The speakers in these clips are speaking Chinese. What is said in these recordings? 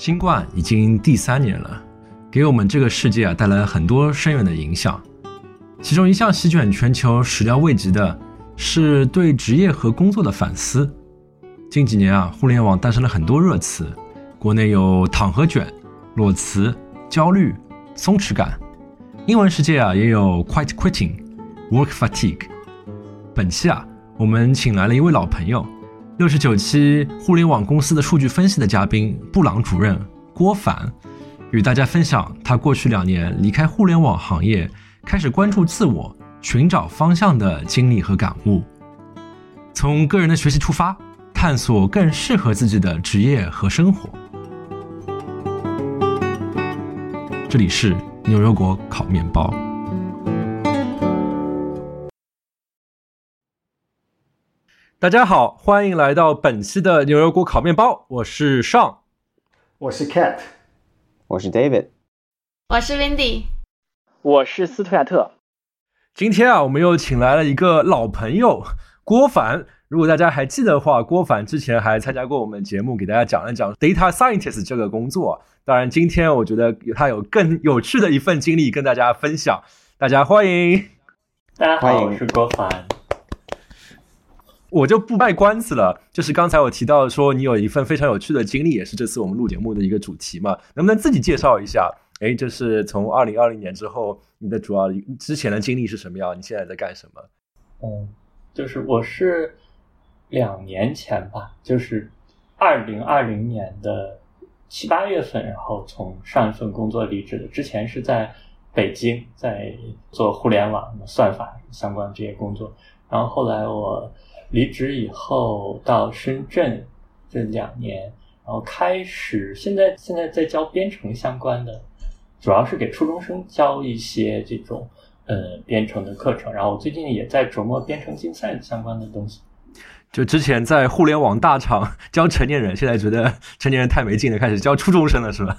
新冠已经第三年了，给我们这个世界啊带来了很多深远的影响。其中一项席卷全球、始料未及的，是对职业和工作的反思。近几年啊，互联网诞生了很多热词，国内有“躺和卷”、“裸辞”、“焦虑”、“松弛感”，英文世界啊也有 “quiet quitting”、“work fatigue”。本期啊，我们请来了一位老朋友。六十九期互联网公司的数据分析的嘉宾布朗主任郭凡，与大家分享他过去两年离开互联网行业，开始关注自我、寻找方向的经历和感悟。从个人的学习出发，探索更适合自己的职业和生活。这里是牛油果烤面包。大家好，欢迎来到本期的牛油果烤面包。我是 Sean，我是 Cat，我是 David，我是 Wendy，我是斯图亚特。今天啊，我们又请来了一个老朋友郭凡。如果大家还记得的话，郭凡之前还参加过我们节目，给大家讲了讲 Data Scientist 这个工作。当然，今天我觉得他有更有趣的一份经历跟大家分享。大家欢迎，大家好，我是郭凡。我就不卖关子了，就是刚才我提到说你有一份非常有趣的经历，也是这次我们录节目的一个主题嘛，能不能自己介绍一下？哎，就是从二零二零年之后，你的主要之前的经历是什么样？你现在在干什么？嗯，就是我是两年前吧，就是二零二零年的七八月份，然后从上一份工作离职的。之前是在北京在做互联网算法相关这些工作，然后后来我。离职以后到深圳这两年，然后开始现在现在在教编程相关的，主要是给初中生教一些这种呃编程的课程。然后我最近也在琢磨编程竞赛相关的东西。就之前在互联网大厂 教成年人，现在觉得成年人太没劲了，开始教初中生了，是吧？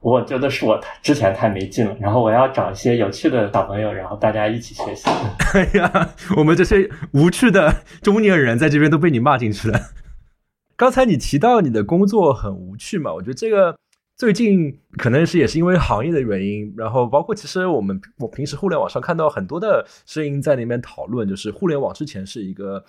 我觉得是我之前太没劲了，然后我要找一些有趣的小朋友，然后大家一起学习。哎呀，我们这些无趣的中年人在这边都被你骂进去了。刚才你提到你的工作很无趣嘛？我觉得这个最近可能是也是因为行业的原因，然后包括其实我们我平时互联网上看到很多的声音在那边讨论，就是互联网之前是一个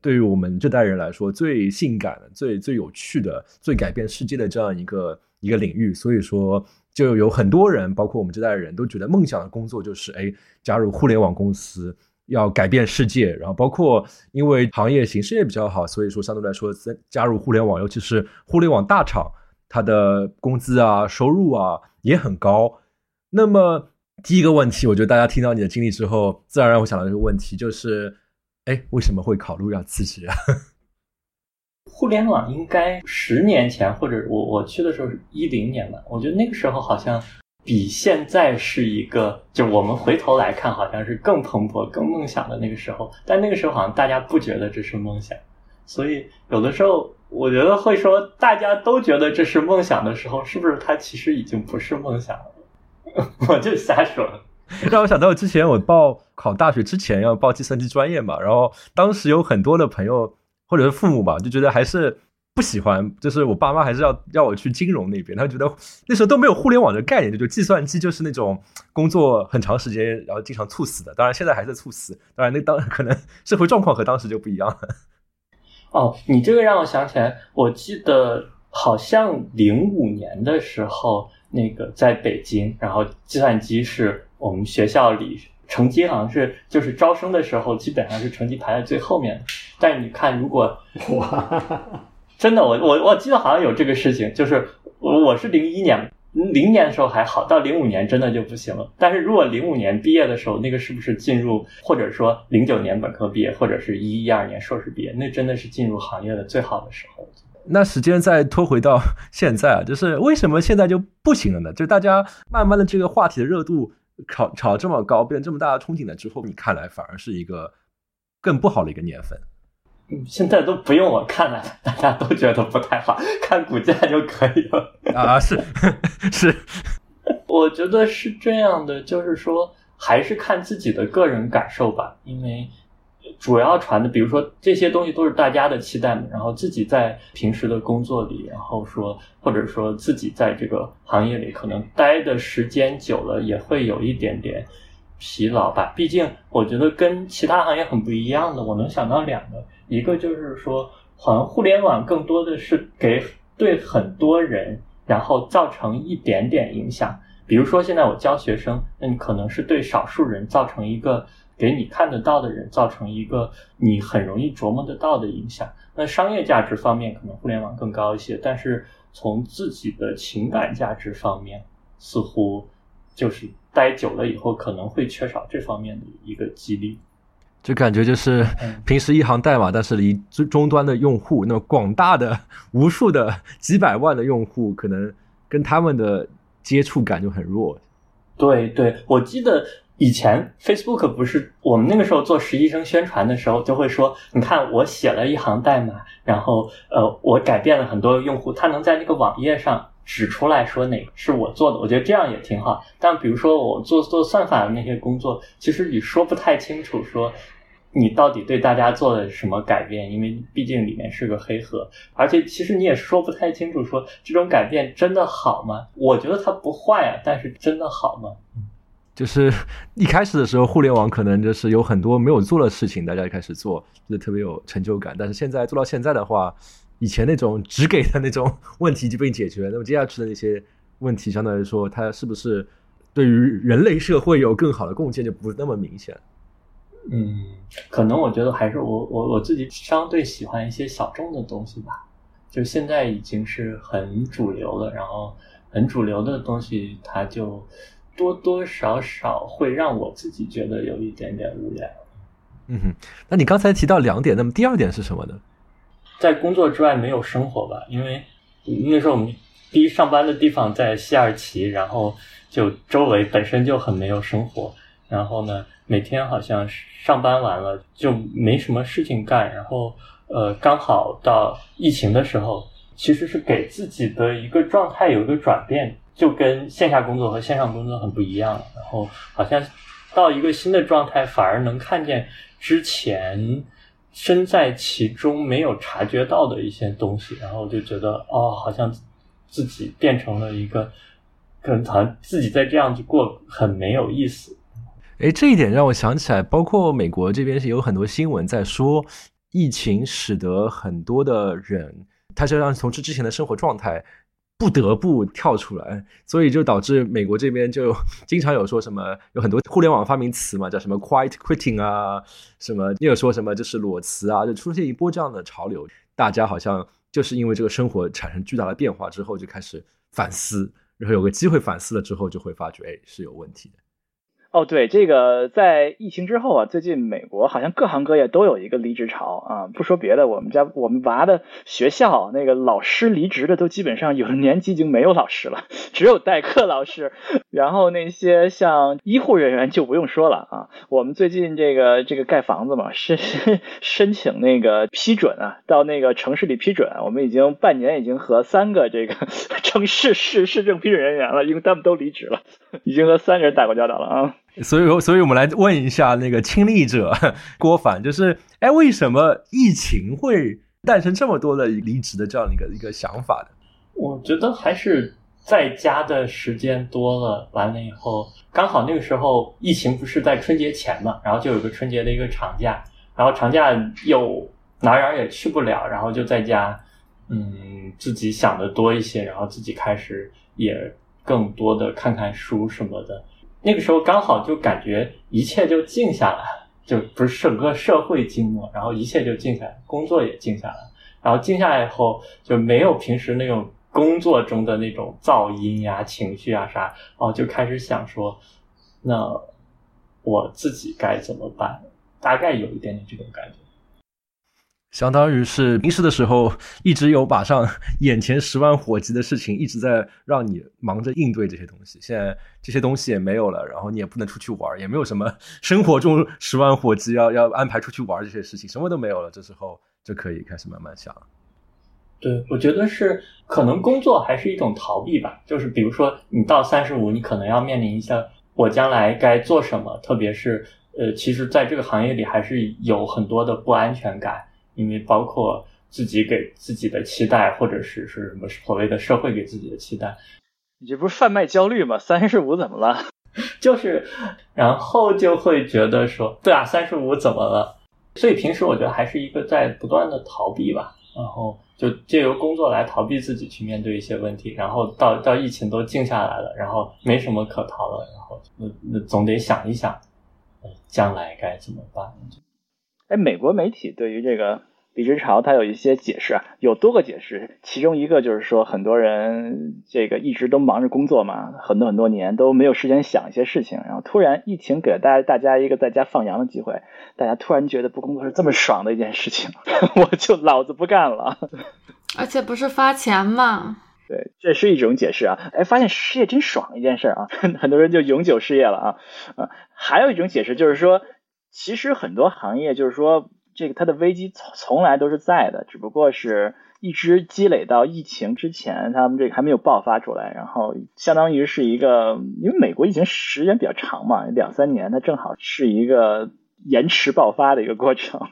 对于我们这代人来说最性感的、最最有趣的、最改变世界的这样一个。一个领域，所以说就有很多人，包括我们这代人都觉得梦想的工作就是，哎，加入互联网公司，要改变世界。然后包括因为行业形势也比较好，所以说相对来说，加入互联网，尤其是互联网大厂，它的工资啊、收入啊也很高。那么第一个问题，我觉得大家听到你的经历之后，自然让我想到这个问题，就是，哎，为什么会考虑要辞职啊？互联网应该十年前，或者我我去的时候是一零年吧，我觉得那个时候好像比现在是一个，就我们回头来看，好像是更蓬勃、更梦想的那个时候。但那个时候好像大家不觉得这是梦想，所以有的时候我觉得会说，大家都觉得这是梦想的时候，是不是它其实已经不是梦想了？我就瞎说。让我想到之前我报考大学之前要报计算机专业嘛，然后当时有很多的朋友。或者是父母吧，就觉得还是不喜欢，就是我爸妈还是要要我去金融那边。他觉得那时候都没有互联网的概念，就计算机就是那种工作很长时间，然后经常猝死的。当然现在还在猝死，当然那当可能社会状况和当时就不一样了。哦，你这个让我想起来，我记得好像零五年的时候，那个在北京，然后计算机是我们学校里。成绩好像是就是招生的时候，基本上是成绩排在最后面。但是你看，如果哇，真的，我我我记得好像有这个事情，就是我我是零一年零年的时候还好，到零五年真的就不行了。但是如果零五年毕业的时候，那个是不是进入，或者说零九年本科毕业，或者是一一二年硕士毕业，那真的是进入行业的最好的时候。那时间再拖回到现在啊，就是为什么现在就不行了呢？就大家慢慢的这个话题的热度。炒炒这么高，变这么大的憧憬了之后，你看来反而是一个更不好的一个年份。嗯，现在都不用我看了，大家都觉得不太好，看股价就可以了。啊，是 是，我觉得是这样的，就是说还是看自己的个人感受吧。因为主要传的，比如说这些东西都是大家的期待嘛，然后自己在平时的工作里，然后说或者说自己在这个行业里可能待的时间久了，也会有一点点疲劳吧。毕竟我觉得跟其他行业很不一样的，我能想到两个，一个就是说，好像互联网更多的是给对很多人，然后造成一点点影响。比如说现在我教学生，那你可能是对少数人造成一个。给你看得到的人造成一个你很容易琢磨得到的影响。那商业价值方面可能互联网更高一些，但是从自己的情感价值方面，似乎就是待久了以后可能会缺少这方面的一个激励。就感觉就是平时一行代码，但是离终终端的用户，那么广大的无数的几百万的用户，可能跟他们的接触感就很弱。对对，我记得。以前 Facebook 不是我们那个时候做实习生宣传的时候，就会说，你看我写了一行代码，然后呃，我改变了很多用户，他能在那个网页上指出来说哪个是我做的，我觉得这样也挺好。但比如说我做做算法的那些工作，其实你说不太清楚，说你到底对大家做了什么改变，因为毕竟里面是个黑盒，而且其实你也说不太清楚，说这种改变真的好吗？我觉得它不坏啊，但是真的好吗？就是 一开始的时候，互联网可能就是有很多没有做的事情，大家一开始做，就特别有成就感。但是现在做到现在的话，以前那种只给的那种 问题就被解决，那么接下去的那些问题，相对来说，它是不是对于人类社会有更好的贡献，就不那么明显。嗯，可能我觉得还是我我我自己相对喜欢一些小众的东西吧。就现在已经是很主流了，然后很主流的东西，它就。多多少少会让我自己觉得有一点点无聊。嗯哼，那你刚才提到两点，那么第二点是什么呢？在工作之外没有生活吧？因为那时候我们第一上班的地方在西二旗，然后就周围本身就很没有生活。然后呢，每天好像上班完了就没什么事情干。然后呃，刚好到疫情的时候，其实是给自己的一个状态有一个转变。就跟线下工作和线上工作很不一样，然后好像到一个新的状态，反而能看见之前身在其中没有察觉到的一些东西，然后就觉得哦，好像自己变成了一个，可能好像自己在这样子过很没有意思。哎，这一点让我想起来，包括美国这边是有很多新闻在说，疫情使得很多的人，他就让从之之前的生活状态。不得不跳出来，所以就导致美国这边就经常有说什么，有很多互联网发明词嘛，叫什么 “quiet quitting” 啊，什么你有说什么就是裸辞啊，就出现一波这样的潮流。大家好像就是因为这个生活产生巨大的变化之后，就开始反思，然后有个机会反思了之后，就会发觉，哎，是有问题的。哦，对，这个在疫情之后啊，最近美国好像各行各业都有一个离职潮啊。不说别的，我们家我们娃的学校那个老师离职的都基本上有的年级已经没有老师了，只有代课老师。然后那些像医护人员就不用说了啊。我们最近这个这个盖房子嘛，申 申请那个批准啊，到那个城市里批准，我们已经半年已经和三个这个 城市市市政批准人员了，因为他们都离职了，已经和三个人打过交道了啊。所以，所以我们来问一下那个亲历者 郭凡，就是，哎，为什么疫情会诞生这么多的离职的这样一个一个想法的？我觉得还是在家的时间多了，完了以后，刚好那个时候疫情不是在春节前嘛，然后就有个春节的一个长假，然后长假又哪儿也去不了，然后就在家，嗯，自己想的多一些，然后自己开始也更多的看看书什么的。那个时候刚好就感觉一切就静下来，就不是整个社会静默，然后一切就静下来，工作也静下来，然后静下来以后就没有平时那种工作中的那种噪音呀、情绪啊啥，哦，就开始想说，那我自己该怎么办？大概有一点点这种感觉。相当于是平时的时候，一直有把上眼前十万火急的事情，一直在让你忙着应对这些东西。现在这些东西也没有了，然后你也不能出去玩，也没有什么生活中十万火急要要安排出去玩这些事情，什么都没有了。这时候就可以开始慢慢想了。对，我觉得是可能工作还是一种逃避吧。就是比如说，你到三十五，你可能要面临一下我将来该做什么，特别是呃，其实在这个行业里还是有很多的不安全感，因为包括自己给自己的期待，或者是是什么所谓的社会给自己的期待。你这不是贩卖焦虑吗？三十五怎么了？就是，然后就会觉得说，对啊，三十五怎么了？所以平时我觉得还是一个在不断的逃避吧，然后就借由工作来逃避自己去面对一些问题，然后到到疫情都静下来了，然后没什么可逃了，然后那那总得想一想，将来该怎么办？哎，美国媒体对于这个。离职潮它有一些解释啊，有多个解释，其中一个就是说，很多人这个一直都忙着工作嘛，很多很多年都没有时间想一些事情，然后突然疫情给了大家大家一个在家放羊的机会，大家突然觉得不工作是这么爽的一件事情，我就老子不干了，而且不是发钱嘛？对，这是一种解释啊，哎，发现失业真爽一件事啊，很多人就永久失业了啊，啊，还有一种解释就是说，其实很多行业就是说。这个它的危机从从来都是在的，只不过是一直积累到疫情之前，他们这个还没有爆发出来，然后相当于是一个，因为美国疫情时间比较长嘛，两三年，它正好是一个延迟爆发的一个过程。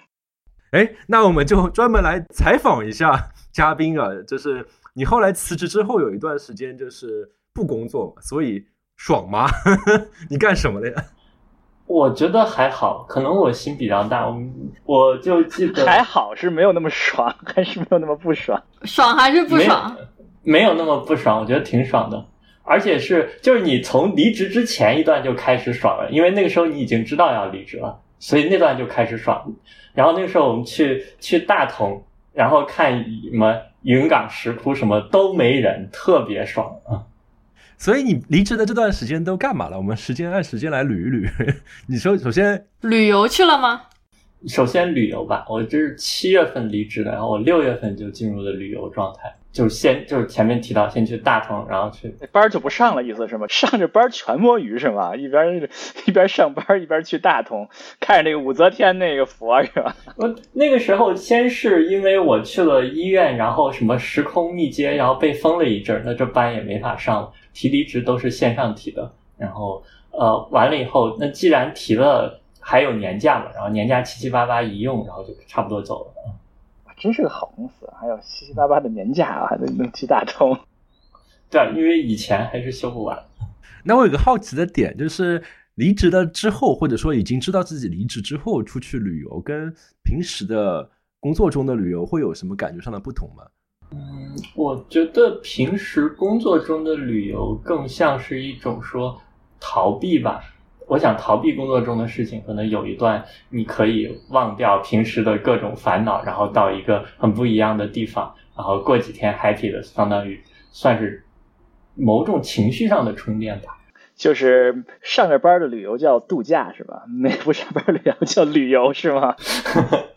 哎，那我们就专门来采访一下嘉宾啊，就是你后来辞职之后有一段时间就是不工作嘛，所以爽吗？你干什么了呀？我觉得还好，可能我心比较大，我我就记得 还好是没有那么爽，还是没有那么不爽，爽还是不爽？没有那么不爽，我觉得挺爽的，而且是就是你从离职之前一段就开始爽了，因为那个时候你已经知道要离职了，所以那段就开始爽。然后那个时候我们去去大同，然后看什么云冈石窟什么都没人，特别爽啊。所以你离职的这段时间都干嘛了？我们时间按时间来捋一捋。你说，首先旅游去了吗？首先旅游吧，我这是七月份离职的，然后我六月份就进入了旅游状态。就先就是前面提到，先去大同，然后去班就不上了，意思是吗？上着班全摸鱼是吗？一边一边上班一边去大同，看着那个武则天那个佛是吧？我那个时候先是因为我去了医院，然后什么时空密接，然后被封了一阵，那这班也没法上了。提离职都是线上提的，然后呃完了以后，那既然提了，还有年假嘛，然后年假七七八八一用，然后就差不多走了。真是个好公司，还有七七八八的年假啊，还能能去大通。对，啊因为以前还是休不完。那我有个好奇的点，就是离职了之后，或者说已经知道自己离职之后出去旅游，跟平时的工作中的旅游会有什么感觉上的不同吗？嗯，我觉得平时工作中的旅游更像是一种说逃避吧。我想逃避工作中的事情，可能有一段你可以忘掉平时的各种烦恼，然后到一个很不一样的地方，然后过几天 happy 的，相当于算是某种情绪上的充电吧。就是上着班的旅游叫度假是吧？没不上班旅游叫旅游是吗？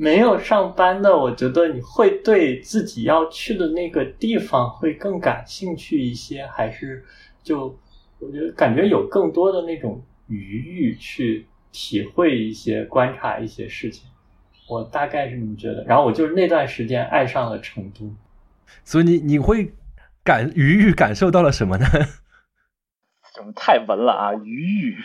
没有上班的，我觉得你会对自己要去的那个地方会更感兴趣一些，还是就我觉得感觉有更多的那种。余欲去体会一些、观察一些事情，我大概是这么觉得。然后我就是那段时间爱上了成都，所以你你会感余欲感受到了什么呢？怎么太文了啊？鱼鱼，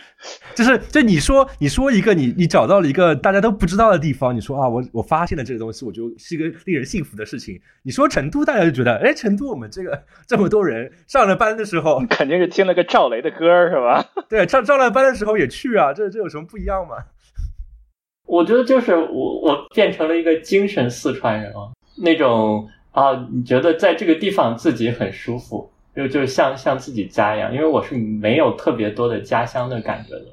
就是就你说你说一个你你找到了一个大家都不知道的地方，你说啊我我发现了这个东西，我觉得是一个令人幸福的事情。你说成都，大家就觉得哎，成都我们这个 这么多人上了班的时候，肯定是听了个赵雷的歌是吧？对，上上了班的时候也去啊，这这有什么不一样吗？我觉得就是我我变成了一个精神四川人啊，那种啊，你觉得在这个地方自己很舒服。就就像像自己家一样，因为我是没有特别多的家乡的感觉的。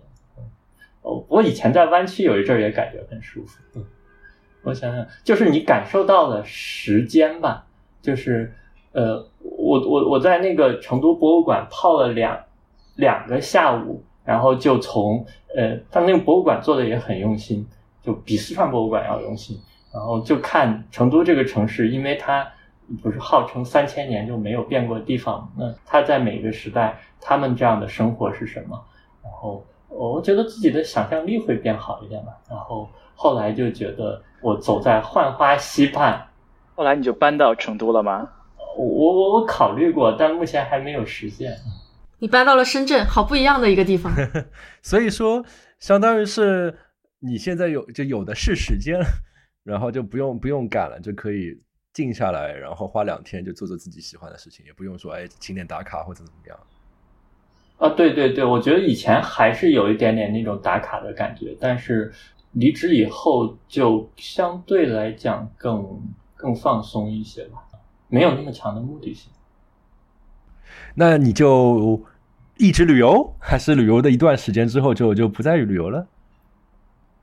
哦，我以前在湾区有一阵儿也感觉很舒服。嗯，我想想，就是你感受到了时间吧，就是呃，我我我在那个成都博物馆泡了两两个下午，然后就从呃，他那个博物馆做的也很用心，就比四川博物馆要用心，然后就看成都这个城市，因为它。不是号称三千年就没有变过的地方，那他在每个时代，他们这样的生活是什么？然后我觉得自己的想象力会变好一点吧。然后后来就觉得我走在浣花溪畔，后来你就搬到成都了吗？我我我考虑过，但目前还没有实现。你搬到了深圳，好不一样的一个地方。所以说，相当于是你现在有就有的是时间，然后就不用不用赶了，就可以静下来，然后花两天就做做自己喜欢的事情，也不用说哎景点打卡或者怎么样。啊，对对对，我觉得以前还是有一点点那种打卡的感觉，但是离职以后就相对来讲更更放松一些吧，没有那么强的目的性。那你就一直旅游，还是旅游的一段时间之后就就不再旅游了？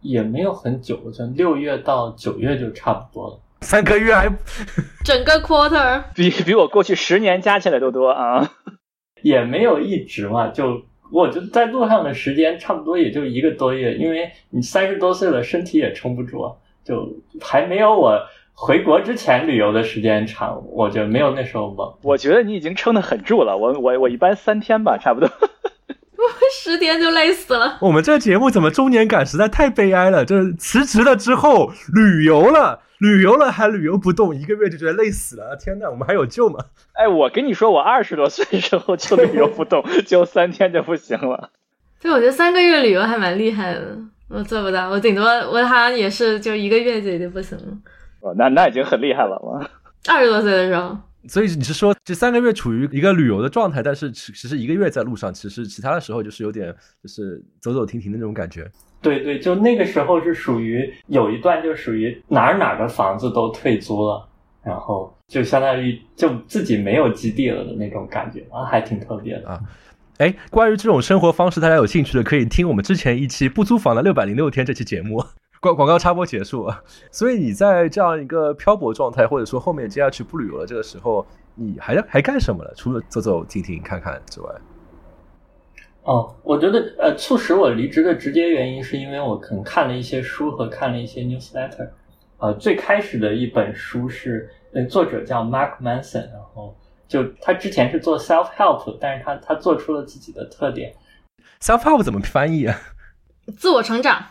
也没有很久，从六月到九月就差不多了。三个月还 整个 quarter 比比我过去十年加起来都多啊！也没有一直嘛，就我就在路上的时间差不多也就一个多月，因为你三十多岁了，身体也撑不住，就还没有我回国之前旅游的时间长，我觉得没有那时候猛。我觉得你已经撑得很住了，我我我一般三天吧，差不多。十天就累死了。我们这个节目怎么中年感实在太悲哀了？就是辞职了之后旅游了，旅游了还旅游不动，一个月就觉得累死了。天呐，我们还有救吗？哎，我跟你说，我二十多岁时候就旅游不动，就三天就不行了。对，我觉得三个月旅游还蛮厉害的，我做不到，我顶多我好像也是就一个月就已经不行了。哦，那那已经很厉害了嘛。二十多岁的时候，所以你是说这三个月处于一个旅游的状态，但是其实一个月在路上，其实其他的时候就是有点就是走走停停的那种感觉。对对，就那个时候是属于有一段就属于哪儿哪儿的房子都退租了，然后就相当于就自己没有基地了的那种感觉啊，还挺特别的啊。哎，关于这种生活方式，大家有兴趣的可以听我们之前一期不租房的六百零六天这期节目。广广告插播结束，所以你在这样一个漂泊状态，或者说后面接下去不旅游了，这个时候你还还干什么了？除了走走停停看看之外，哦，我觉得呃，促使我离职的直接原因是因为我可能看了一些书和看了一些 newsletter。呃，最开始的一本书是那作者叫 Mark Manson，然后就他之前是做 self help，但是他他做出了自己的特点。self help 怎么翻译啊？自我成长。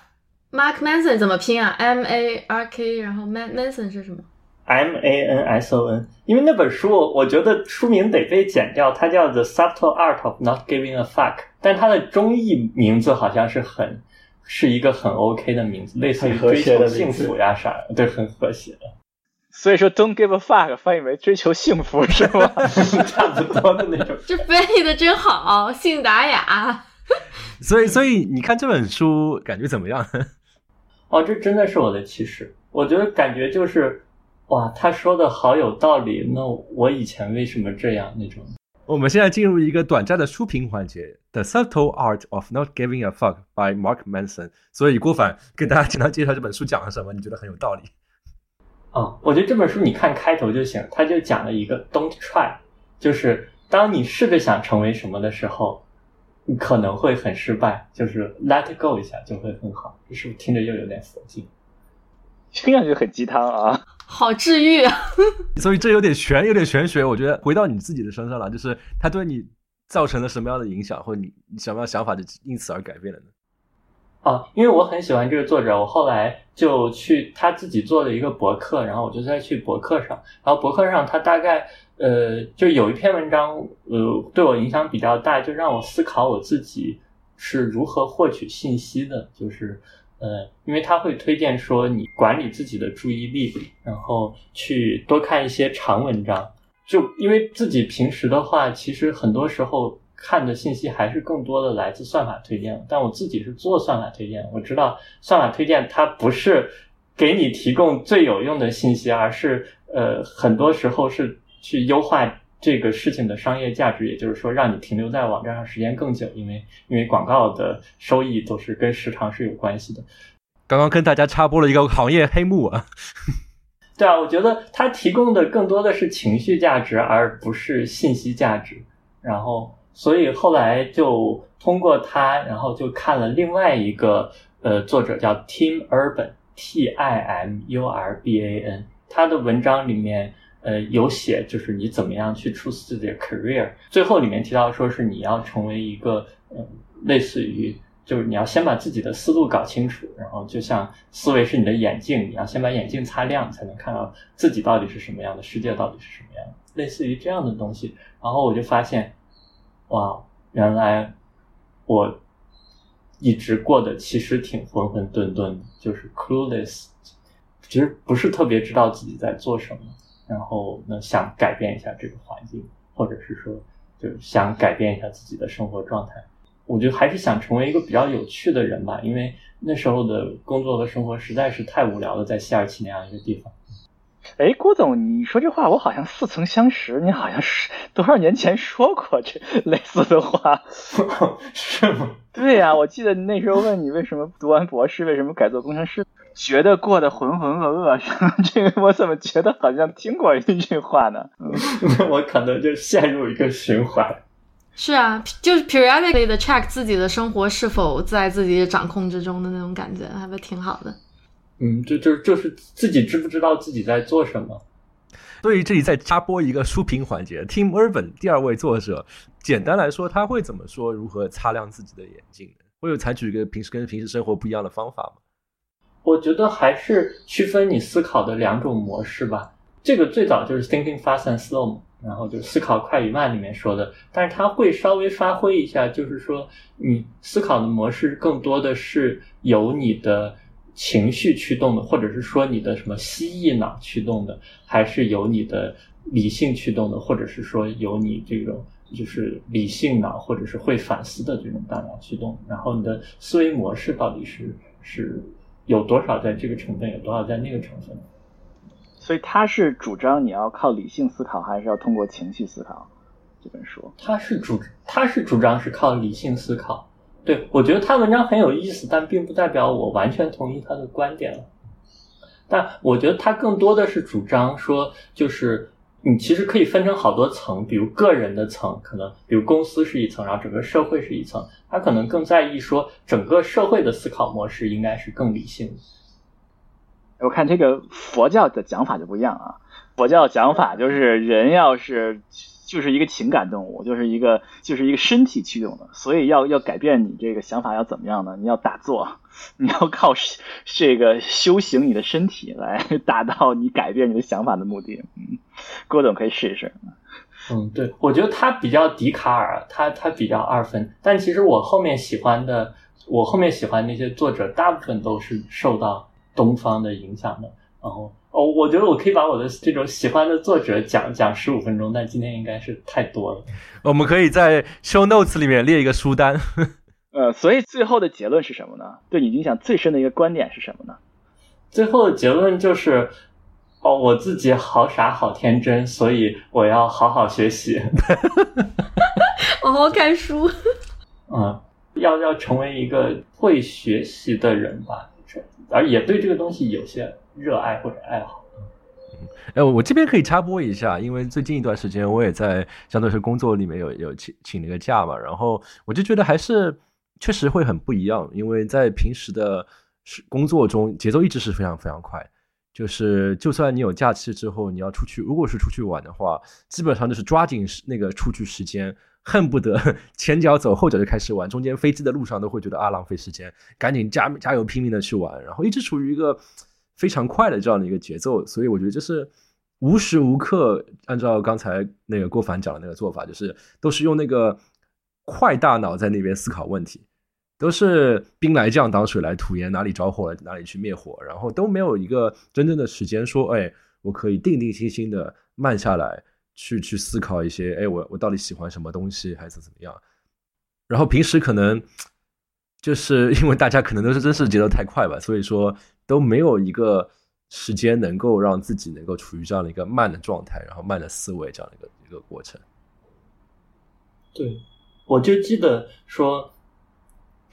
Mark Manson 怎么拼啊？M A R K，然后 Man Manson 是什么？M A N S O N。因为那本书，我觉得书名得被剪掉，它叫 The Subtle Art of Not Giving a Fuck，但它的中译名字好像是很是一个很 OK 的名字，类似于追求幸福呀啥的，对，很和谐的。所以说，Don't give a fuck 翻译为追求幸福是吗？差不多的那种。这翻译的真好，信达雅。所以，所以你看这本书感觉怎么样？哦，这真的是我的启示。我觉得感觉就是，哇，他说的好有道理。那我以前为什么这样那种？我们现在进入一个短暂的书评环节，《The Subtle Art of Not Giving a Fuck》by Mark Manson。所以郭凡给大家简单介绍这本书讲了什么？你觉得很有道理？哦，我觉得这本书你看开头就行，他就讲了一个 “Don't try”，就是当你试着想成为什么的时候。你可能会很失败，就是 let go 一下就会很好。是不是听着又有点佛经？听上去很鸡汤啊，好治愈啊！所以这有点玄，有点玄学。我觉得回到你自己的身上了，就是他对你造成了什么样的影响，或者你你什么样想法就因此而改变了呢？啊，因为我很喜欢这个作者，我后来就去他自己做了一个博客，然后我就再去博客上，然后博客上他大概。呃，就有一篇文章，呃，对我影响比较大，就让我思考我自己是如何获取信息的。就是，呃，因为他会推荐说，你管理自己的注意力，然后去多看一些长文章。就因为自己平时的话，其实很多时候看的信息还是更多的来自算法推荐。但我自己是做算法推荐，我知道算法推荐它不是给你提供最有用的信息，而是呃，很多时候是。去优化这个事情的商业价值，也就是说，让你停留在网站上时间更久，因为因为广告的收益都是跟时长是有关系的。刚刚跟大家插播了一个行业黑幕啊。对啊，我觉得它提供的更多的是情绪价值，而不是信息价值。然后，所以后来就通过它，然后就看了另外一个呃作者叫 Tim Urban，T I M U R B A N，他的文章里面。呃，有写就是你怎么样去 choose 自己的 career，最后里面提到说是你要成为一个，嗯，类似于就是你要先把自己的思路搞清楚，然后就像思维是你的眼镜，你要先把眼镜擦亮，才能看到自己到底是什么样的世界到底是什么样的，类似于这样的东西。然后我就发现，哇，原来我一直过得其实挺浑浑沌沌的，就是 clueless，其实不是特别知道自己在做什么，然后呢想改变一下这个环境，或者是说就是想改变一下自己的生活状态。我觉得还是想成为一个比较有趣的人吧，因为那时候的工作和生活实在是太无聊了，在西尔奇那样一个地方。哎，郭总，你说这话我好像似曾相识，你好像是多少年前说过这类似的话，是吗？对呀，我记得那时候问你为什么读完博士，为什么改做工程师，觉得过得浑浑噩噩，这个我怎么觉得好像听过一句话呢？我可能就陷入一个循环。是啊，就是 periodically 的 check 自己的生活是否在自己的掌控之中的那种感觉，还不挺好的。嗯，就就就是自己知不知道自己在做什么。所以这里再插播一个书评环节，Tim Urban 第二位作者，简单来说他会怎么说？如何擦亮自己的眼睛？会有采取一个平时跟平时生活不一样的方法吗？我觉得还是区分你思考的两种模式吧。这个最早就是 Thinking Fast and Slow，然后就是思考快与慢里面说的，但是他会稍微发挥一下，就是说你思考的模式更多的是由你的。情绪驱动的，或者是说你的什么蜥蜴脑驱动的，还是由你的理性驱动的，或者是说由你这种就是理性脑或者是会反思的这种大脑驱动？然后你的思维模式到底是是有多少在这个成分，有多少在那个成分？所以他是主张你要靠理性思考，还是要通过情绪思考？这本书他是主他是主张是靠理性思考。对，我觉得他文章很有意思，但并不代表我完全同意他的观点了。但我觉得他更多的是主张说，就是你其实可以分成好多层，比如个人的层，可能比如公司是一层，然后整个社会是一层。他可能更在意说，整个社会的思考模式应该是更理性。我看这个佛教的讲法就不一样啊，佛教讲法就是人要是。就是一个情感动物，就是一个就是一个身体驱动的，所以要要改变你这个想法要怎么样呢？你要打坐，你要靠这个修行你的身体来 达到你改变你的想法的目的。嗯，郭总可以试一试。嗯，对，我觉得他比较笛卡尔，他他比较二分，但其实我后面喜欢的，我后面喜欢那些作者，大部分都是受到东方的影响的，然后。哦，我觉得我可以把我的这种喜欢的作者讲讲十五分钟，但今天应该是太多了。我们可以在 show notes 里面列一个书单。呃，所以最后的结论是什么呢？对你影响最深的一个观点是什么呢？最后的结论就是，哦，我自己好傻好天真，所以我要好好学习，好好看书。嗯，要要成为一个会学习的人吧，而也对这个东西有些。热爱或者爱好，哎，我这边可以插播一下，因为最近一段时间我也在相对是工作里面有有请请了个假嘛，然后我就觉得还是确实会很不一样，因为在平时的工作中节奏一直是非常非常快，就是就算你有假期之后你要出去，如果是出去玩的话，基本上就是抓紧那个出去时间，恨不得 前脚走后脚就开始玩，中间飞机的路上都会觉得啊浪费时间，赶紧加加油拼命的去玩，然后一直处于一个。非常快的这样的一个节奏，所以我觉得就是无时无刻按照刚才那个郭凡讲的那个做法，就是都是用那个快大脑在那边思考问题，都是兵来将挡水来土掩，哪里着火了哪里去灭火，然后都没有一个真正的时间说，哎，我可以定定心心的慢下来去去思考一些，哎，我我到底喜欢什么东西还是怎么样？然后平时可能就是 因为大家可能都是真是节奏太快吧，所以说。都没有一个时间能够让自己能够处于这样的一个慢的状态，然后慢的思维这样的一个一个过程。对，我就记得说，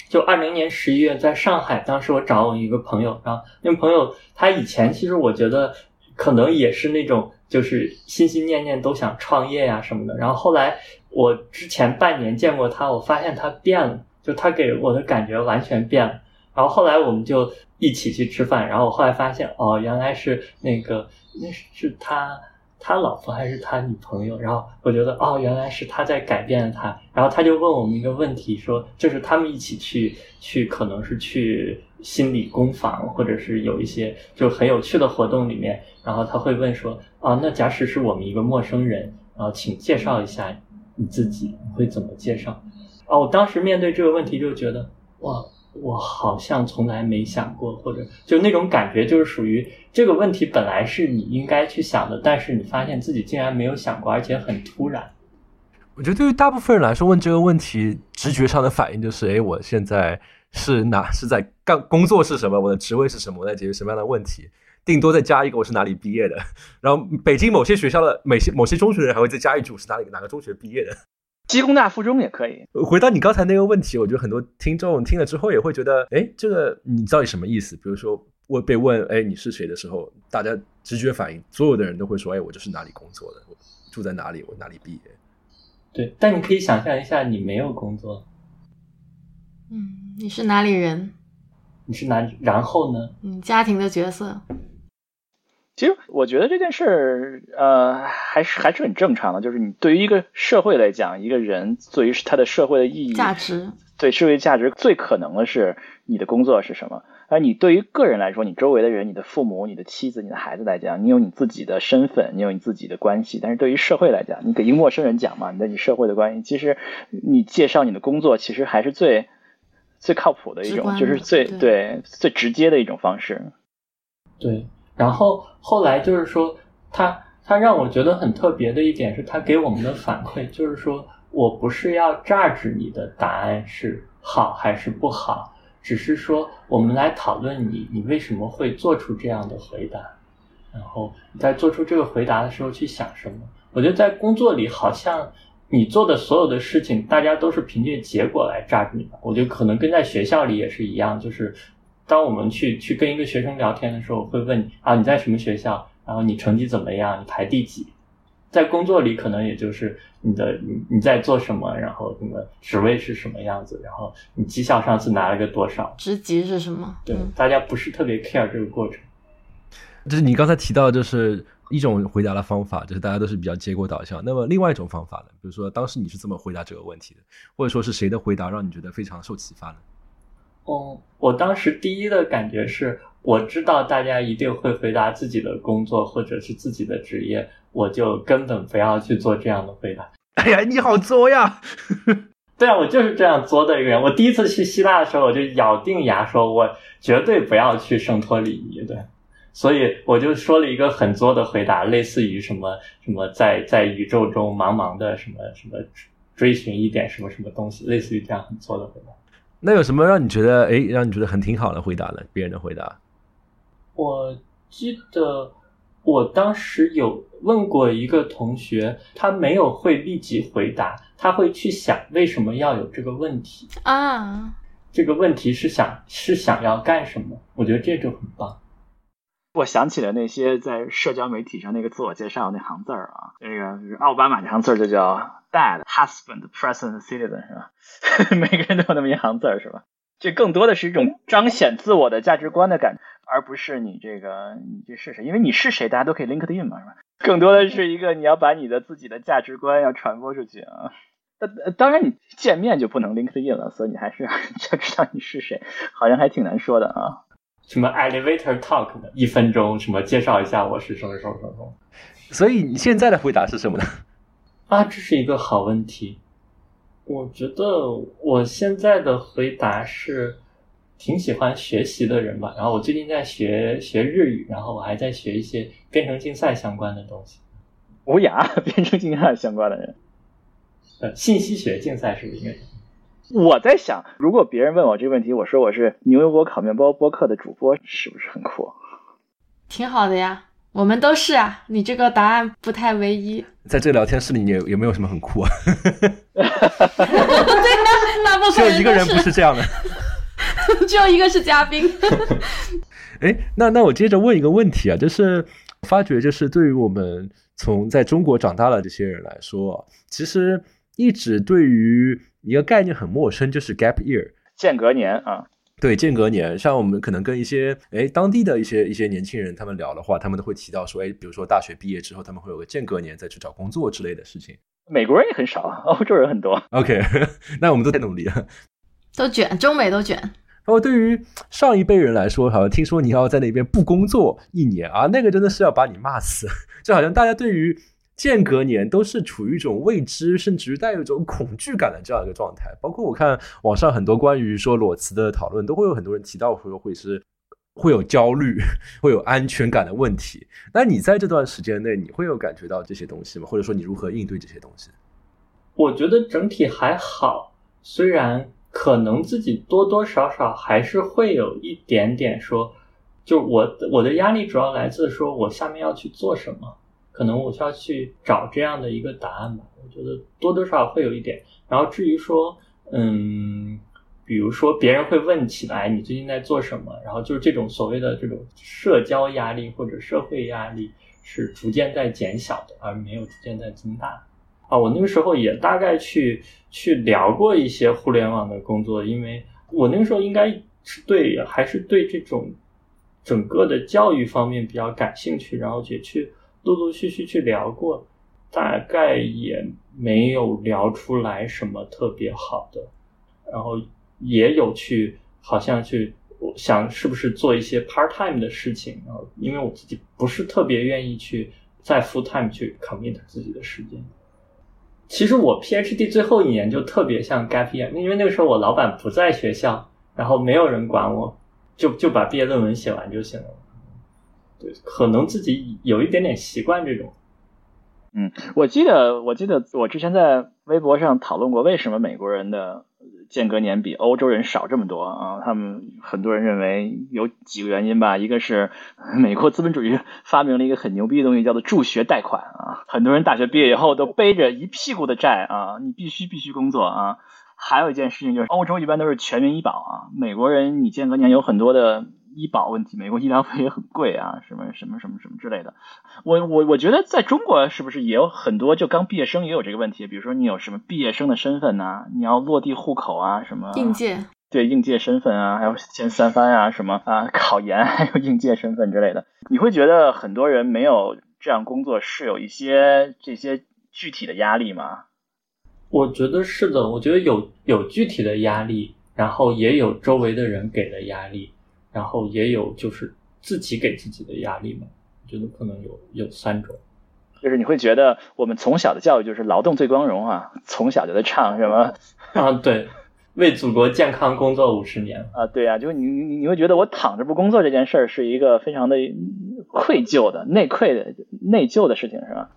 就二零年十一月在上海，当时我找我一个朋友，然后那个朋友他以前其实我觉得可能也是那种就是心心念念都想创业呀什么的，然后后来我之前半年见过他，我发现他变了，就他给我的感觉完全变了。然后后来我们就一起去吃饭，然后我后来发现，哦，原来是那个那是是他他老婆还是他女朋友？然后我觉得，哦，原来是他在改变他。然后他就问我们一个问题，说就是他们一起去去，可能是去心理工坊，或者是有一些就很有趣的活动里面。然后他会问说，啊，那假使是我们一个陌生人，然后请介绍一下你自己，会怎么介绍？哦，我当时面对这个问题就觉得，哇，我好像从来没想过，或者就那种感觉，就是属于这个问题本来是你应该去想的，但是你发现自己竟然没有想过，而且很突然。我觉得对于大部分人来说，问这个问题，直觉上的反应就是：哎，我现在是哪是在干工作是什么？我的职位是什么？我在解决什么样的问题？顶多再加一个我是哪里毕业的。然后北京某些学校的某些某些中学人还会再加一句我是哪里哪个中学毕业的。鸡工大附中也可以。回到你刚才那个问题，我觉得很多听众听了之后也会觉得：哎，这个你到底什么意思？比如说我被问：哎，你是谁的时候，大家直觉反应，所有的人都会说：哎，我就是哪里工作的，我住在哪里，我哪里毕业。对，但你可以想象一下，你没有工作，嗯，你是哪里人？你是哪？然后呢？嗯，家庭的角色。其实我觉得这件事儿，呃，还是还是很正常的。就是你对于一个社会来讲，一个人对于他的社会的意义、价值，对社会价值最可能的是你的工作是什么。而你对于个人来说，你周围的人、你的父母、你的妻子、你的孩子来讲，你有你自己的身份，你有你自己的关系。但是对于社会来讲，你给一个陌生人讲嘛，你的你社会的关系，其实你介绍你的工作，其实还是最最靠谱的一种，就是最对最直接的一种方式。对，然后后来就是说，他他让我觉得很特别的一点是他给我们的反馈，就是说我不是要榨汁你的答案是好还是不好。只是说，我们来讨论你，你为什么会做出这样的回答？然后你在做出这个回答的时候去想什么？我觉得在工作里，好像你做的所有的事情，大家都是凭借结果来榨你的。我觉得可能跟在学校里也是一样，就是当我们去去跟一个学生聊天的时候，会问你啊，你在什么学校？然后你成绩怎么样？你排第几？在工作里，可能也就是你的你你在做什么，然后什么职位是什么样子，然后你绩效上次拿了个多少，职级是什么？对，大家不是特别 care 这个过程。就是你刚才提到，就是一种回答的方法，就是大家都是比较结果导向。那么另外一种方法呢？比如说当时你是这么回答这个问题的，或者说是谁的回答让你觉得非常受启发呢？哦，我当时第一的感觉是，我知道大家一定会回答自己的工作或者是自己的职业。我就根本不要去做这样的回答。哎呀，你好作呀！对啊，我就是这样作的一个人。我第一次去希腊的时候，我就咬定牙说，我绝对不要去圣托里尼。对，所以我就说了一个很作的回答，类似于什么什么，在在宇宙中茫茫的什么什么追寻一点什么什么东西，类似于这样很作的回答。那有什么让你觉得哎，让你觉得很挺好的回答呢？别人的回答？我记得。我当时有问过一个同学，他没有会立即回答，他会去想为什么要有这个问题啊？这个问题是想是想要干什么？我觉得这就很棒。我想起了那些在社交媒体上那个自我介绍那行字儿啊，那个奥巴马那行字儿就叫 Dad, Husband, President, Citizen 是吧？每个人都有那么一行字儿是吧？这更多的是一种彰显自我的价值观的感觉。而不是你这个你这是谁？因为你是谁，大家都可以 LinkedIn 嘛，是吧？更多的是一个你要把你的自己的价值观要传播出去啊。那当然你见面就不能 LinkedIn 了，所以你还是 要知道你是谁，好像还挺难说的啊。什么 Elevator Talk 的一分钟，什么介绍一下我是什么什么什么。所以你现在的回答是什么呢？啊，这是一个好问题。我觉得我现在的回答是。挺喜欢学习的人吧，然后我最近在学学日语，然后我还在学一些编程竞赛相关的东西。无涯，编程竞赛相关的人，呃，信息学竞赛是不是应该？我在想，如果别人问我这个问题，我说我是牛油果烤面包播客的主播，是不是很酷？挺好的呀，我们都是啊。你这个答案不太唯一。在这聊天室里，你有没有什么很酷啊？对呀，大部分只有一个人不是这样的。只有一个是嘉宾。哎，那那我接着问一个问题啊，就是发觉就是对于我们从在中国长大的这些人来说，其实一直对于一个概念很陌生，就是 gap year 间隔年啊。对，间隔年，像我们可能跟一些哎当地的一些一些年轻人他们聊的话，他们都会提到说，哎，比如说大学毕业之后，他们会有个间隔年再去找工作之类的事情。美国人也很少，欧洲人很多。OK，那我们都在努力了，都卷，中美都卷。然后对于上一辈人来说，好像听说你要在那边不工作一年啊，那个真的是要把你骂死。就好像大家对于间隔年都是处于一种未知，甚至于带有一种恐惧感的这样一个状态。包括我看网上很多关于说裸辞的讨论，都会有很多人提到说会是会有焦虑、会有安全感的问题。那你在这段时间内，你会有感觉到这些东西吗？或者说你如何应对这些东西？我觉得整体还好，虽然可能自己多多少少还是会有一点点说，就我我的压力主要来自说我下面要去做什么。可能我需要去找这样的一个答案吧，我觉得多多少少会有一点。然后至于说，嗯，比如说别人会问起来你最近在做什么，然后就是这种所谓的这种社交压力或者社会压力是逐渐在减小的，而没有逐渐在增大。啊，我那个时候也大概去去聊过一些互联网的工作，因为我那个时候应该是对还是对这种整个的教育方面比较感兴趣，然后也去。陆陆续续去聊过，大概也没有聊出来什么特别好的，然后也有去好像去想是不是做一些 part time 的事情，然后因为我自己不是特别愿意去在 full time 去 commit 自己的时间。其实我 PhD 最后一年就特别像 gap year，因为那个时候我老板不在学校，然后没有人管我，就就把毕业论文写完就行了。对，可能自己有一点点习惯这种。嗯，我记得，我记得我之前在微博上讨论过，为什么美国人的间隔年比欧洲人少这么多啊？他们很多人认为有几个原因吧，一个是 美国资本主义发明了一个很牛逼的东西，叫做助学贷款啊，很多人大学毕业以后都背着一屁股的债啊，你必须必须工作啊。还有一件事情就是，欧洲一般都是全民医保啊，美国人你间隔年有很多的。医保问题，美国医疗费也很贵啊，什么什么什么什么之类的。我我我觉得在中国是不是也有很多就刚毕业生也有这个问题？比如说你有什么毕业生的身份呐，你要落地户口啊，什么应届对应届身份啊，还有前三番啊，什么啊考研 还有应届身份之类的。你会觉得很多人没有这样工作是有一些这些具体的压力吗？我觉得是的，我觉得有有具体的压力，然后也有周围的人给的压力。然后也有就是自己给自己的压力嘛，我觉得可能有有三种，就是你会觉得我们从小的教育就是劳动最光荣啊，从小就在唱什么啊，对，为祖国健康工作五十年啊，对啊，就是你你你会觉得我躺着不工作这件事儿是一个非常的愧疚的内愧的内疚的事情是吧？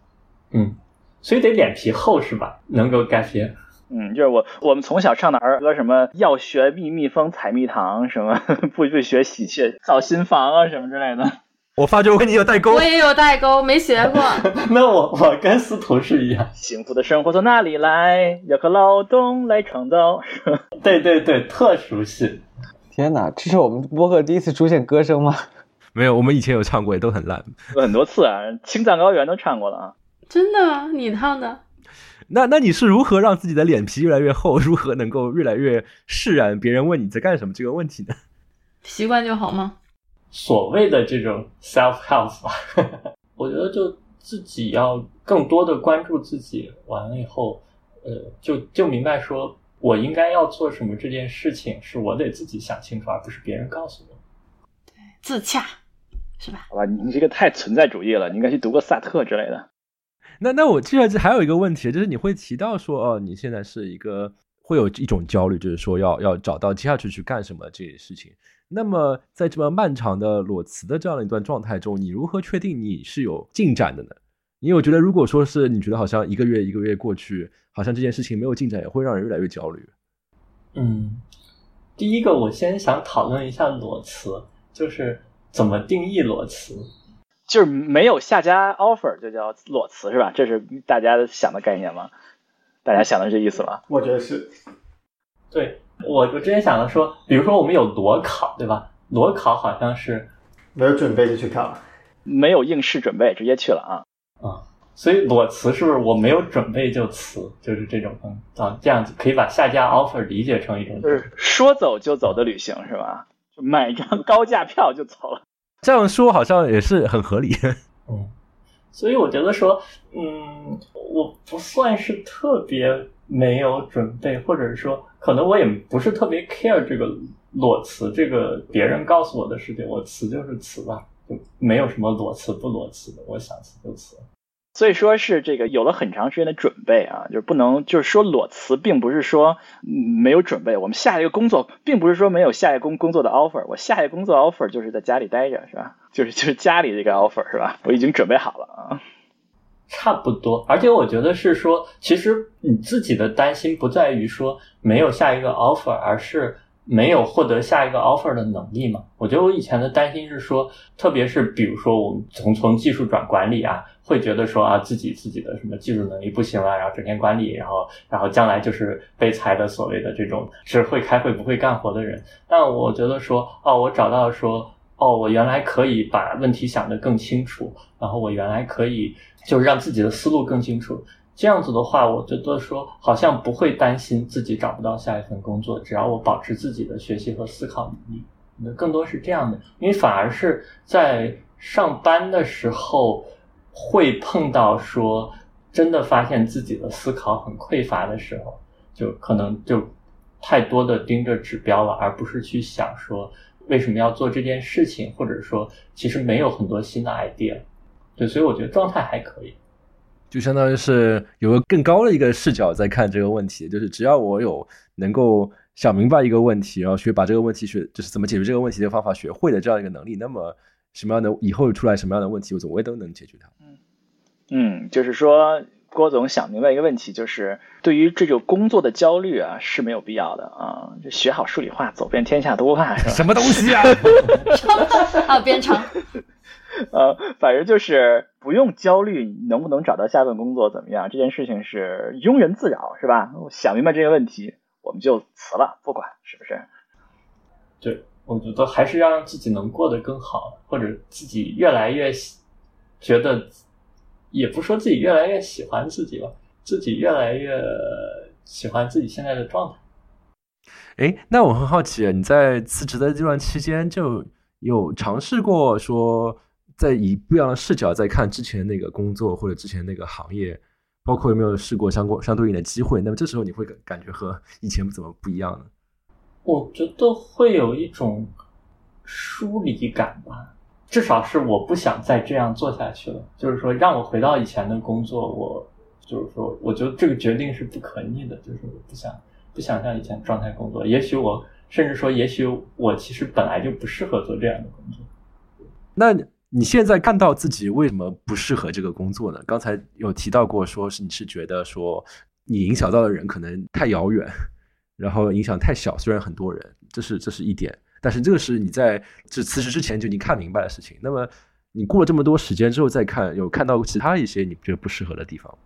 嗯，所以得脸皮厚是吧？能够改变。嗯，就是我我们从小唱的儿歌，什么要学蜜蜜蜂采蜜糖，什么不不学喜鹊造新房啊，什么之类的。我发觉我跟你有代沟，我也有代沟，没学过。那我我跟司徒是一样，幸福的生活从哪里来？要靠劳动来创造。对对对，特熟悉。天哪，这是我们播客第一次出现歌声吗？没有，我们以前有唱过，也都很烂，很多次啊，《青藏高原》都唱过了啊。真的？你唱的？那那你是如何让自己的脸皮越来越厚，如何能够越来越释然？别人问你在干什么这个问题呢？习惯就好吗？所谓的这种 self help 吧，我觉得就自己要更多的关注自己，完了以后，呃，就就明白说我应该要做什么这件事情是我得自己想清楚，而不是别人告诉我。对，自洽是吧？好吧，你这个太存在主义了，你应该去读个萨特之类的。那那我接下来还有一个问题，就是你会提到说，哦，你现在是一个会有一种焦虑，就是说要要找到接下去去干什么这件事情。那么在这么漫长的裸辞的这样的一段状态中，你如何确定你是有进展的呢？因为我觉得，如果说是你觉得好像一个月一个月过去，好像这件事情没有进展，也会让人越来越焦虑。嗯，第一个我先想讨论一下裸辞，就是怎么定义裸辞。就是没有下家 offer 就叫裸辞是吧？这是大家想的概念吗？大家想的这意思吗？我觉得是。对我我之前想的说，比如说我们有裸考对吧？裸考好像是没有准备就去考，没有应试准备直接去了啊啊！所以裸辞是不是我没有准备就辞？就是这种嗯啊这样子可以把下家 offer 理解成一种就是说走就走的旅行是吧？就买张高价票就走了。这样说好像也是很合理，嗯，所以我觉得说，嗯，我不算是特别没有准备，或者是说，可能我也不是特别 care 这个裸辞，这个别人告诉我的事情，我辞就是辞吧，就没有什么裸辞不裸辞的，我想辞就辞。所以说是这个有了很长时间的准备啊，就是不能就是说裸辞，并不是说没有准备。我们下一个工作，并不是说没有下一个工工作的 offer，我下一个工作 offer 就是在家里待着，是吧？就是就是家里这个 offer 是吧？我已经准备好了啊。差不多，而且我觉得是说，其实你自己的担心不在于说没有下一个 offer，而是。没有获得下一个 offer 的能力嘛？我觉得我以前的担心是说，特别是比如说我们从从技术转管理啊，会觉得说啊自己自己的什么技术能力不行了，然后整天管理，然后然后将来就是被裁的所谓的这种只会开会不会干活的人。但我觉得说，哦，我找到说，哦，我原来可以把问题想得更清楚，然后我原来可以就是让自己的思路更清楚。这样子的话，我觉得说好像不会担心自己找不到下一份工作，只要我保持自己的学习和思考能力，那更多是这样的。因为反而是在上班的时候会碰到说真的发现自己的思考很匮乏的时候，就可能就太多的盯着指标了，而不是去想说为什么要做这件事情，或者说其实没有很多新的 idea。对，所以我觉得状态还可以。就相当于是有个更高的一个视角在看这个问题，就是只要我有能够想明白一个问题，然后学把这个问题学，就是怎么解决这个问题的方法学会的这样一个能力，那么什么样的以后出来什么样的问题，我总归都能解决它。嗯嗯，就是说郭总想明白一个问题，就是对于这种工作的焦虑啊是没有必要的啊，就学好数理化，走遍天下都不怕，是吧？什么东西啊？啊，编程。呃，反正就是不用焦虑能不能找到下一份工作怎么样，这件事情是庸人自扰，是吧？我想明白这个问题，我们就辞了，不管是不是。对，我觉得还是要让自己能过得更好，或者自己越来越觉得，也不说自己越来越喜欢自己吧，自己越来越喜欢自己现在的状态。哎，那我很好奇，你在辞职的这段期间就有尝试过说？在以不一样的视角在看之前那个工作或者之前那个行业，包括有没有试过相过相对应的机会？那么这时候你会感感觉和以前怎么不一样呢？我觉得会有一种疏离感吧，至少是我不想再这样做下去了。就是说，让我回到以前的工作，我就是说，我觉得这个决定是不可逆的。就是我不想不想像以前状态工作。也许我甚至说，也许我其实本来就不适合做这样的工作。那。你现在看到自己为什么不适合这个工作呢？刚才有提到过，说是你是觉得说你影响到的人可能太遥远，然后影响太小。虽然很多人，这是这是一点，但是这个是你在这辞职之前就已经看明白的事情。那么你过了这么多时间之后再看，有看到其他一些你觉得不适合的地方？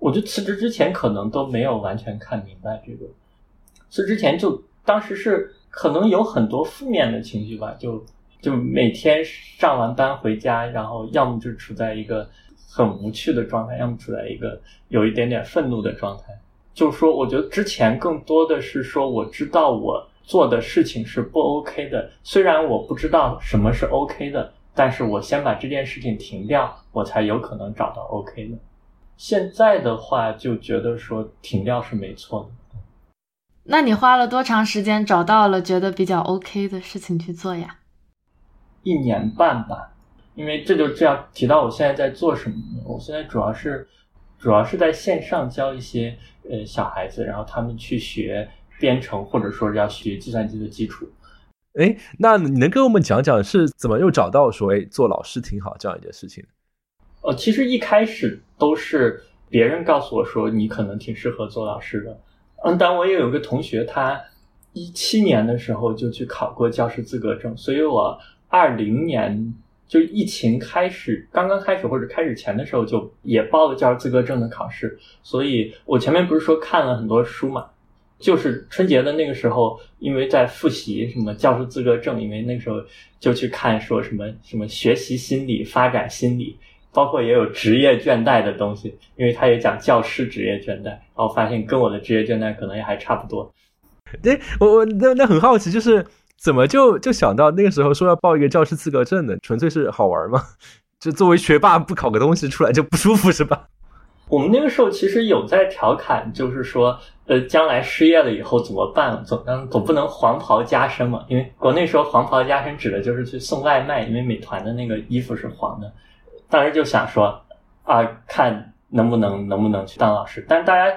我觉得辞职之前可能都没有完全看明白这个，辞职之前就当时是可能有很多负面的情绪吧，就。就每天上完班回家，然后要么就处在一个很无趣的状态，要么处在一个有一点点愤怒的状态。就是说，我觉得之前更多的是说，我知道我做的事情是不 OK 的，虽然我不知道什么是 OK 的，但是我先把这件事情停掉，我才有可能找到 OK 的。现在的话，就觉得说停掉是没错的。那你花了多长时间找到了觉得比较 OK 的事情去做呀？一年半吧，因为这就这样提到我现在在做什么。我现在主要是，主要是在线上教一些呃小孩子，然后他们去学编程，或者说要学计算机的基础。哎，那你能跟我们讲讲是怎么又找到说哎做老师挺好这样一件事情？呃，其实一开始都是别人告诉我说你可能挺适合做老师的。嗯，但我也有个同学，他一七年的时候就去考过教师资格证，所以我。二零年就疫情开始，刚刚开始或者开始前的时候，就也报了教师资格证的考试。所以我前面不是说看了很多书嘛，就是春节的那个时候，因为在复习什么教师资格证，因为那个时候就去看说什么什么学习心理、发展心理，包括也有职业倦怠的东西，因为他也讲教师职业倦怠，然后发现跟我的职业倦怠可能也还差不多。对我我那那很好奇，就是。怎么就就想到那个时候说要报一个教师资格证呢？纯粹是好玩吗？就作为学霸不考个东西出来就不舒服是吧？我们那个时候其实有在调侃，就是说，呃，将来失业了以后怎么办？总总不能黄袍加身嘛？因为国内说黄袍加身指的就是去送外卖，因为美团的那个衣服是黄的。当时就想说，啊，看能不能能不能去当老师。但大家，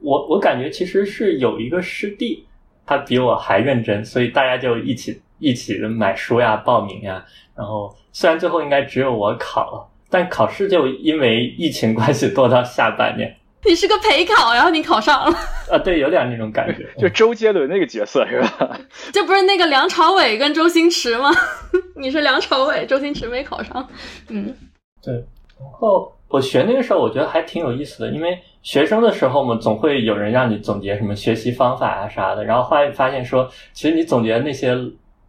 我我感觉其实是有一个师弟，他比我还认真，所以大家就一起一起买书呀、报名呀。然后虽然最后应该只有我考了，但考试就因为疫情关系拖到下半年。你是个陪考，然后你考上了。啊，对，有点那种感觉，就周杰伦那个角色是吧？这不是那个梁朝伟跟周星驰吗？你是梁朝伟，周星驰没考上。嗯，对。然后我学那个时候，我觉得还挺有意思的，因为学生的时候嘛，总会有人让你总结什么学习方法啊啥的。然后后来发现说，其实你总结的那些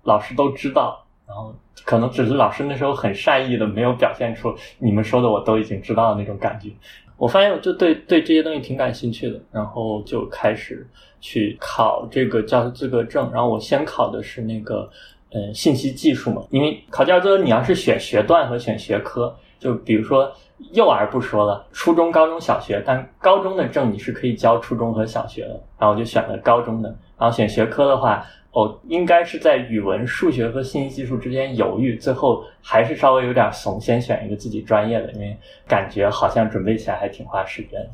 老师都知道，然后可能只是老师那时候很善意的，没有表现出你们说的我都已经知道的那种感觉。我发现我就对对这些东西挺感兴趣的，然后就开始去考这个教师资格证。然后我先考的是那个呃信息技术嘛，因为考教资格你要是选学段和选学科，就比如说幼儿不说了，初中、高中小学，但高中的证你是可以教初中和小学的。然后我就选了高中的，然后选学科的话。哦，应该是在语文、数学和信息技术之间犹豫，最后还是稍微有点怂，先选一个自己专业的，因为感觉好像准备起来还挺花时间。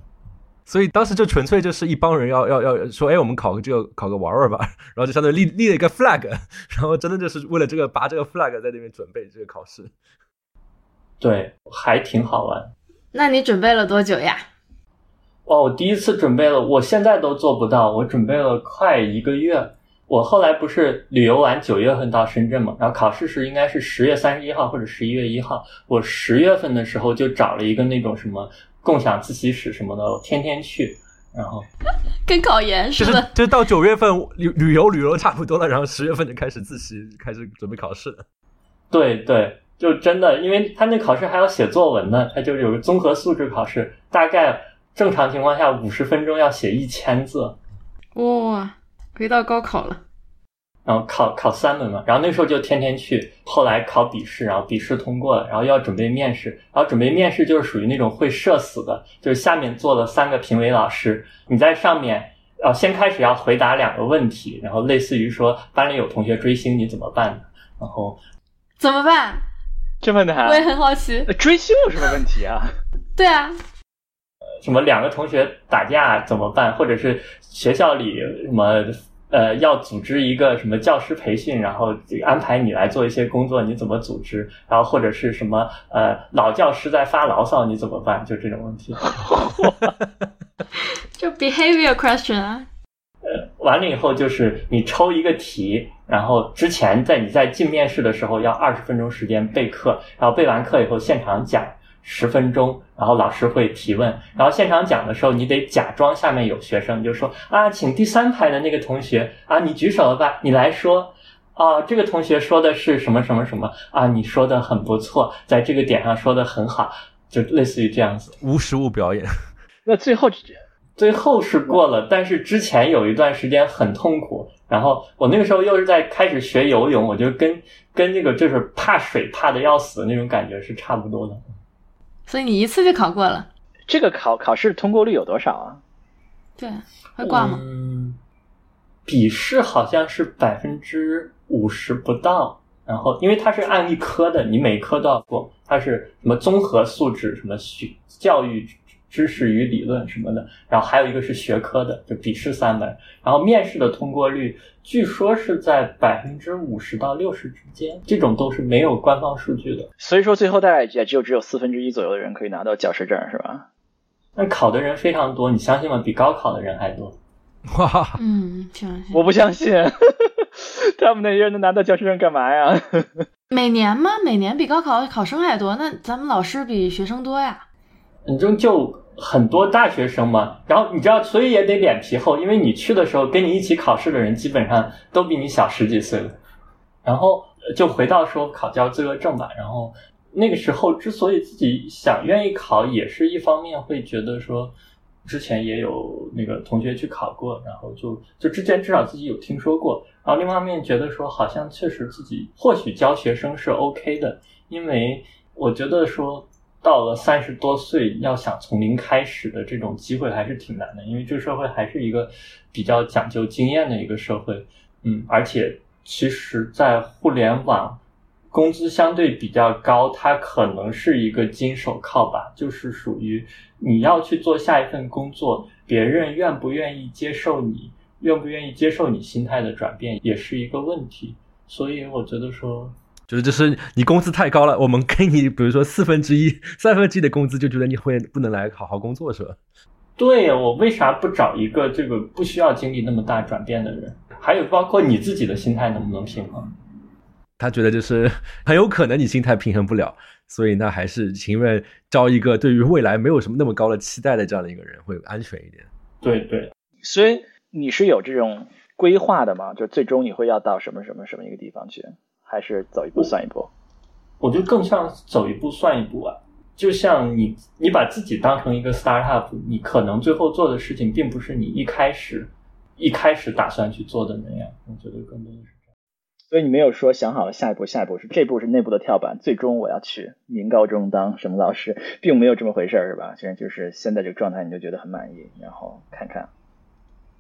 所以当时就纯粹就是一帮人要要要说，哎，我们考个这个考个玩玩吧，然后就相当于立立了一个 flag，然后真的就是为了这个拔这个 flag 在那边准备这个考试。对，还挺好玩。那你准备了多久呀？哦，我第一次准备了，我现在都做不到，我准备了快一个月。我后来不是旅游完九月份到深圳嘛，然后考试是应该是十月三十一号或者十一月一号。我十月份的时候就找了一个那种什么共享自习室什么的，我天天去，然后 跟考研似的。就是到九月份旅旅游旅游差不多了，然后十月份就开始自习，开始准备考试。对对，就真的，因为他那考试还要写作文呢，他就有个综合素质考试，大概正常情况下五十分钟要写一千字。哇。回到高考了，然后考考三门嘛，然后那时候就天天去。后来考笔试，然后笔试通过了，然后要准备面试。然后准备面试就是属于那种会社死的，就是下面坐了三个评委老师，你在上面，呃，先开始要回答两个问题，然后类似于说班里有同学追星，你怎么办？然后怎么办？这么难？我也很好奇。追星有什么问题啊？对啊。什么两个同学打架怎么办？或者是学校里什么呃要组织一个什么教师培训，然后安排你来做一些工作，你怎么组织？然后或者是什么呃老教师在发牢骚，你怎么办？就这种问题。就 behavior question 啊。呃，完了以后就是你抽一个题，然后之前在你在进面试的时候要二十分钟时间备课，然后备完课以后现场讲。十分钟，然后老师会提问，然后现场讲的时候，你得假装下面有学生，就说啊，请第三排的那个同学啊，你举手了吧？你来说啊，这个同学说的是什么什么什么啊？你说的很不错，在这个点上说的很好，就类似于这样子，无实物表演。那最后最后是过了，但是之前有一段时间很痛苦，然后我那个时候又是在开始学游泳，我觉得跟跟那个就是怕水怕的要死的那种感觉是差不多的。所以你一次就考过了，这个考考试通过率有多少啊？对，会挂吗？嗯，笔试好像是百分之五十不到，然后因为它是按一科的，你每科都要过，它是什么综合素质，什么学教育。知识与理论什么的，然后还有一个是学科的，就笔试三门，然后面试的通过率据说是在百分之五十到六十之间，这种都是没有官方数据的。所以说最后大概也只有只有四分之一左右的人可以拿到教师证，是吧？那考的人非常多，你相信吗？比高考的人还多。哇，嗯，相信。我不相信，他们那些人能拿到教师证干嘛呀？每年吗？每年比高考考生还多？那咱们老师比学生多呀？你就就。很多大学生嘛，然后你知道，所以也得脸皮厚，因为你去的时候跟你一起考试的人基本上都比你小十几岁了。然后就回到说考教资格证吧。然后那个时候之所以自己想愿意考，也是一方面会觉得说，之前也有那个同学去考过，然后就就之前至少自己有听说过。然后另一方面觉得说，好像确实自己或许教学生是 OK 的，因为我觉得说。到了三十多岁，要想从零开始的这种机会还是挺难的，因为这个社会还是一个比较讲究经验的一个社会，嗯，而且其实，在互联网工资相对比较高，它可能是一个金手铐吧，就是属于你要去做下一份工作，别人愿不愿意接受你，愿不愿意接受你心态的转变，也是一个问题。所以我觉得说，就是就是你工资太高了，我们给你比如说四分之一、三分之一的工资，就觉得你会不能来好好工作，是吧？对我为啥不找一个这个不需要经历那么大转变的人？还有包括你自己的心态能不能平衡？他觉得就是很有可能你心态平衡不了，所以那还是情愿招一个对于未来没有什么那么高的期待的这样的一个人会安全一点。对对，所以你是有这种规划的吗？就最终你会要到什么什么什么一个地方去，还是走一步算一步？我觉得更像走一步算一步啊。就像你，你把自己当成一个 startup，你可能最后做的事情并不是你一开始一开始打算去做的那样。我觉得更多的是这样。所以你没有说想好了下一步，下一步是这步是内部的跳板，最终我要去民高中当什么老师，并没有这么回事儿，是吧？现在就是现在这个状态，你就觉得很满意，然后看看。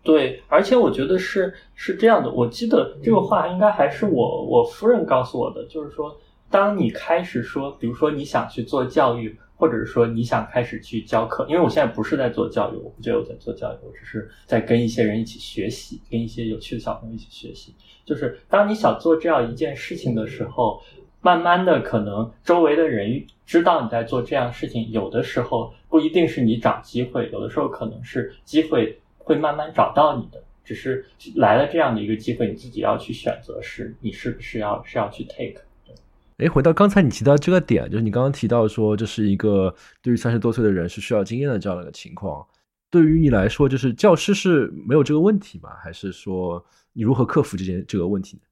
对，而且我觉得是是这样的。我记得这个话应该还是我我夫人告诉我的，就是说。当你开始说，比如说你想去做教育，或者是说你想开始去教课，因为我现在不是在做教育，我不觉得我在做教育，我只是在跟一些人一起学习，跟一些有趣的小朋友一起学习。就是当你想做这样一件事情的时候，慢慢的可能周围的人知道你在做这样事情，有的时候不一定是你找机会，有的时候可能是机会会慢慢找到你的，只是来了这样的一个机会，你自己要去选择，是你是不是要是要去 take。哎，回到刚才你提到这个点，就是你刚刚提到说这是一个对于三十多岁的人是需要经验的这样的一个情况。对于你来说，就是教师是没有这个问题吗？还是说你如何克服这件这个问题呢？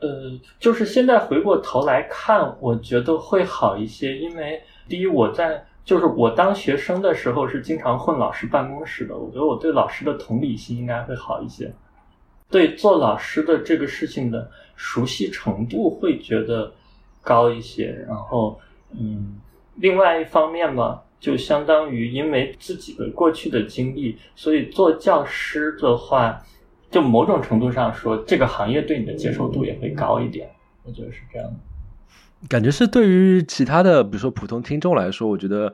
呃，就是现在回过头来看，我觉得会好一些，因为第一，我在就是我当学生的时候是经常混老师办公室的，我觉得我对老师的同理心应该会好一些，对做老师的这个事情的熟悉程度会觉得。高一些，然后，嗯，另外一方面嘛，就相当于因为自己的过去的经历，所以做教师的话，就某种程度上说，这个行业对你的接受度也会高一点。我觉得是这样的。感觉是对于其他的，比如说普通听众来说，我觉得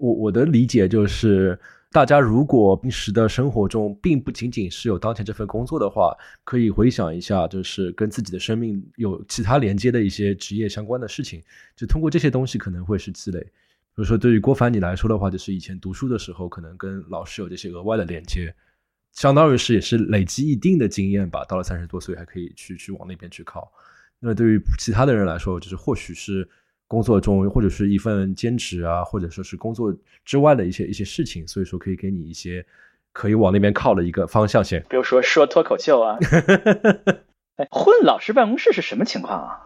我我的理解就是。大家如果平时的生活中并不仅仅是有当前这份工作的话，可以回想一下，就是跟自己的生命有其他连接的一些职业相关的事情，就通过这些东西可能会是积累。比如说，对于郭凡你来说的话，就是以前读书的时候，可能跟老师有这些额外的连接，相当于是也是累积一定的经验吧。到了三十多岁，还可以去去往那边去靠。那对于其他的人来说，就是或许是。工作中或者是一份兼职啊，或者说是工作之外的一些一些事情，所以说可以给你一些可以往那边靠的一个方向性。比如说说脱口秀啊，哎，混老师办公室是什么情况啊？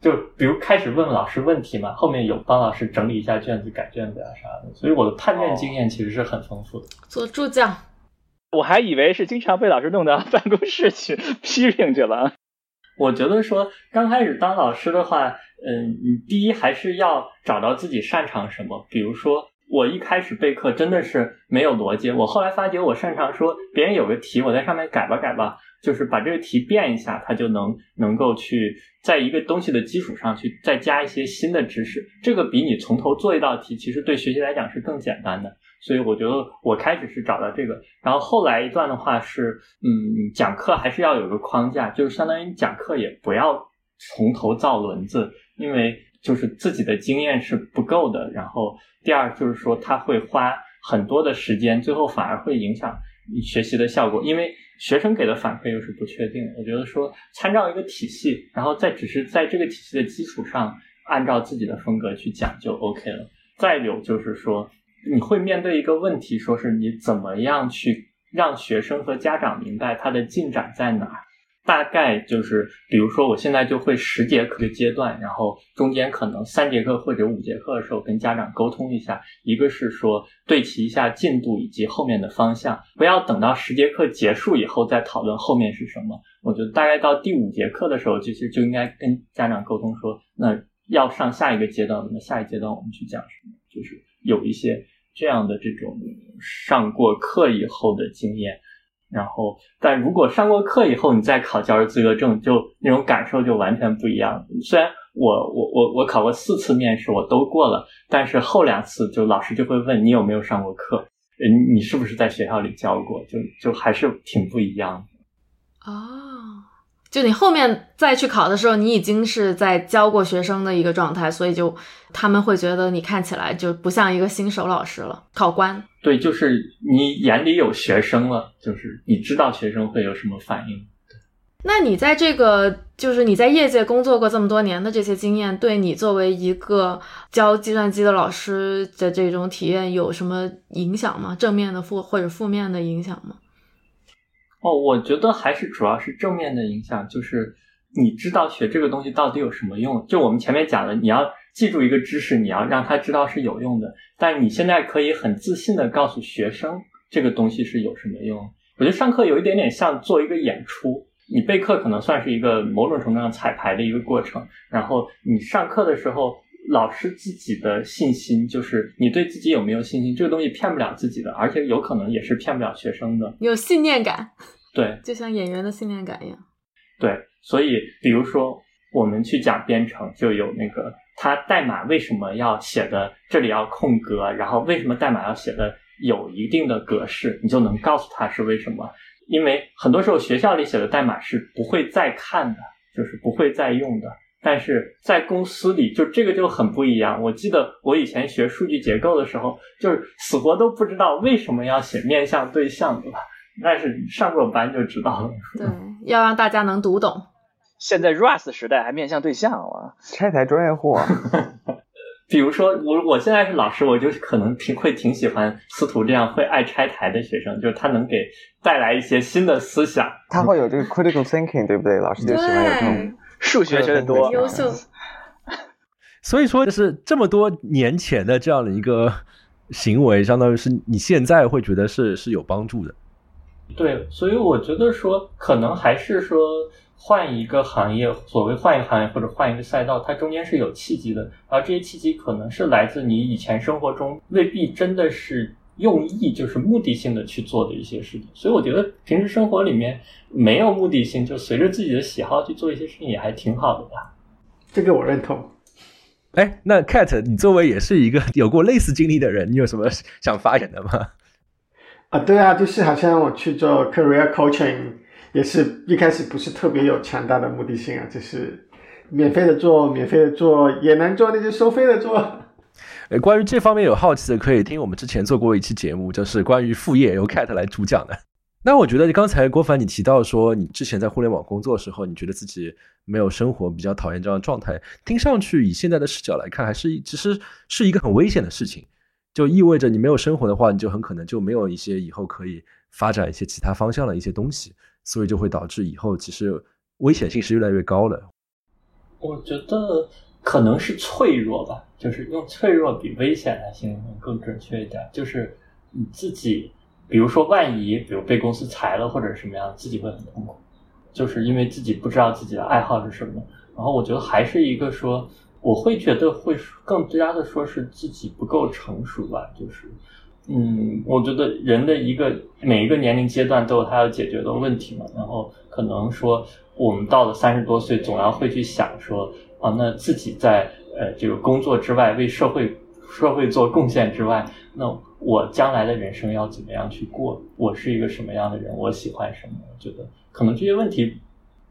就比如开始问老师问题嘛，后面有帮老师整理一下卷子、改卷子啊啥的，所以我的判卷经验其实是很丰富的。做助教，我还以为是经常被老师弄到办公室去 批评去了。我觉得说刚开始当老师的话，嗯，你第一还是要找到自己擅长什么。比如说，我一开始备课真的是没有逻辑，我后来发觉我擅长说别人有个题，我在上面改吧改吧，就是把这个题变一下，它就能能够去在一个东西的基础上去再加一些新的知识。这个比你从头做一道题，其实对学习来讲是更简单的。所以我觉得我开始是找到这个，然后后来一段的话是，嗯，讲课还是要有个框架，就是相当于讲课也不要从头造轮子，因为就是自己的经验是不够的。然后第二就是说他会花很多的时间，最后反而会影响学习的效果，因为学生给的反馈又是不确定。我觉得说参照一个体系，然后再只是在这个体系的基础上，按照自己的风格去讲就 OK 了。再有就是说。你会面对一个问题，说是你怎么样去让学生和家长明白他的进展在哪儿？大概就是，比如说我现在就会十节课的阶段，然后中间可能三节课或者五节课的时候跟家长沟通一下，一个是说对齐一下进度以及后面的方向，不要等到十节课结束以后再讨论后面是什么。我觉得大概到第五节课的时候，其实就应该跟家长沟通说，那要上下一个阶段，那么下一阶段我们去讲什么？就是有一些。这样的这种上过课以后的经验，然后，但如果上过课以后，你再考教师资格证，就那种感受就完全不一样。虽然我我我我考过四次面试，我都过了，但是后两次就老师就会问你有没有上过课，你你是不是在学校里教过，就就还是挺不一样的。哦，就你后面再去考的时候，你已经是在教过学生的一个状态，所以就他们会觉得你看起来就不像一个新手老师了，考官。对，就是你眼里有学生了，就是你知道学生会有什么反应。那你在这个，就是你在业界工作过这么多年的这些经验，对你作为一个教计算机的老师的这种体验有什么影响吗？正面的负或者负面的影响吗？哦，我觉得还是主要是正面的影响，就是你知道学这个东西到底有什么用。就我们前面讲的，你要记住一个知识，你要让他知道是有用的。但你现在可以很自信的告诉学生，这个东西是有什么用。我觉得上课有一点点像做一个演出。你备课可能算是一个某种程度上彩排的一个过程，然后你上课的时候，老师自己的信心就是你对自己有没有信心，这个东西骗不了自己的，而且有可能也是骗不了学生的。有信念感，对，就像演员的信念感一样。对，所以比如说我们去讲编程，就有那个它代码为什么要写的这里要空格，然后为什么代码要写的有一定的格式，你就能告诉他是为什么。因为很多时候学校里写的代码是不会再看的，就是不会再用的。但是在公司里，就这个就很不一样。我记得我以前学数据结构的时候，就是死活都不知道为什么要写面向对象，对吧？但是上过班就知道了。对，要让大家能读懂。现在 Rust 时代还面向对象啊，拆台专业户。比如说我我现在是老师，我就可能挺会挺喜欢司徒这样会爱拆台的学生，就是他能给带来一些新的思想，他会有这个 critical thinking，对不对？老师就喜欢有这种数学学的多，优秀。所以说，就是这么多年前的这样的一个行为，相当于是你现在会觉得是是有帮助的。对，所以我觉得说，可能还是说。换一个行业，所谓换一个行业或者换一个赛道，它中间是有契机的，而这些契机可能是来自你以前生活中未必真的是用意，就是目的性的去做的一些事情。所以我觉得平时生活里面没有目的性，就随着自己的喜好去做一些事情，也还挺好的吧。这个我认同。哎，那 Cat，你作为也是一个有过类似经历的人，你有什么想发言的吗？啊，对啊，就是好像我去做 career coaching。也是一开始不是特别有强大的目的性啊，就是免费的做，免费的做也能做，那就收费的做。呃，关于这方面有好奇的，可以听我们之前做过一期节目，就是关于副业由 Cat 来主讲的。那我觉得刚才郭凡你提到说，你之前在互联网工作的时候，你觉得自己没有生活，比较讨厌这样的状态，听上去以现在的视角来看，还是其实是一个很危险的事情，就意味着你没有生活的话，你就很可能就没有一些以后可以发展一些其他方向的一些东西。所以就会导致以后其实危险性是越来越高了。我觉得可能是脆弱吧，就是用脆弱比危险来形容更准确一点。就是你自己，比如说万一，比如被公司裁了或者什么样，自己会很痛苦，就是因为自己不知道自己的爱好是什么。然后我觉得还是一个说，我会觉得会更加的说是自己不够成熟吧，就是。嗯，我觉得人的一个每一个年龄阶段都有他要解决的问题嘛。然后可能说，我们到了三十多岁，总要会去想说，啊，那自己在呃这个工作之外，为社会社会做贡献之外，那我将来的人生要怎么样去过？我是一个什么样的人？我喜欢什么？我觉得可能这些问题，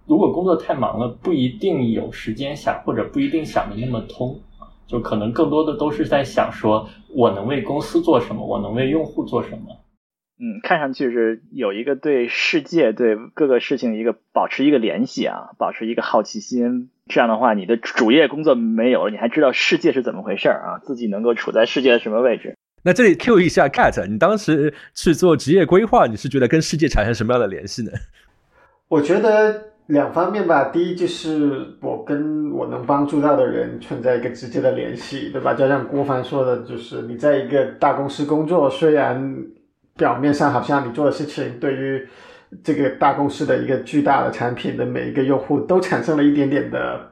如果工作太忙了，不一定有时间想，或者不一定想的那么通。就可能更多的都是在想说，我能为公司做什么，我能为用户做什么。嗯，看上去是有一个对世界、对各个事情一个保持一个联系啊，保持一个好奇心。这样的话，你的主业工作没有了，你还知道世界是怎么回事啊，自己能够处在世界的什么位置。那这里 Q 一下 Cat，你当时去做职业规划，你是觉得跟世界产生什么样的联系呢？我觉得。两方面吧，第一就是我跟我能帮助到的人存在一个直接的联系，对吧？就像郭帆说的，就是你在一个大公司工作，虽然表面上好像你做的事情对于这个大公司的一个巨大的产品的每一个用户都产生了一点点的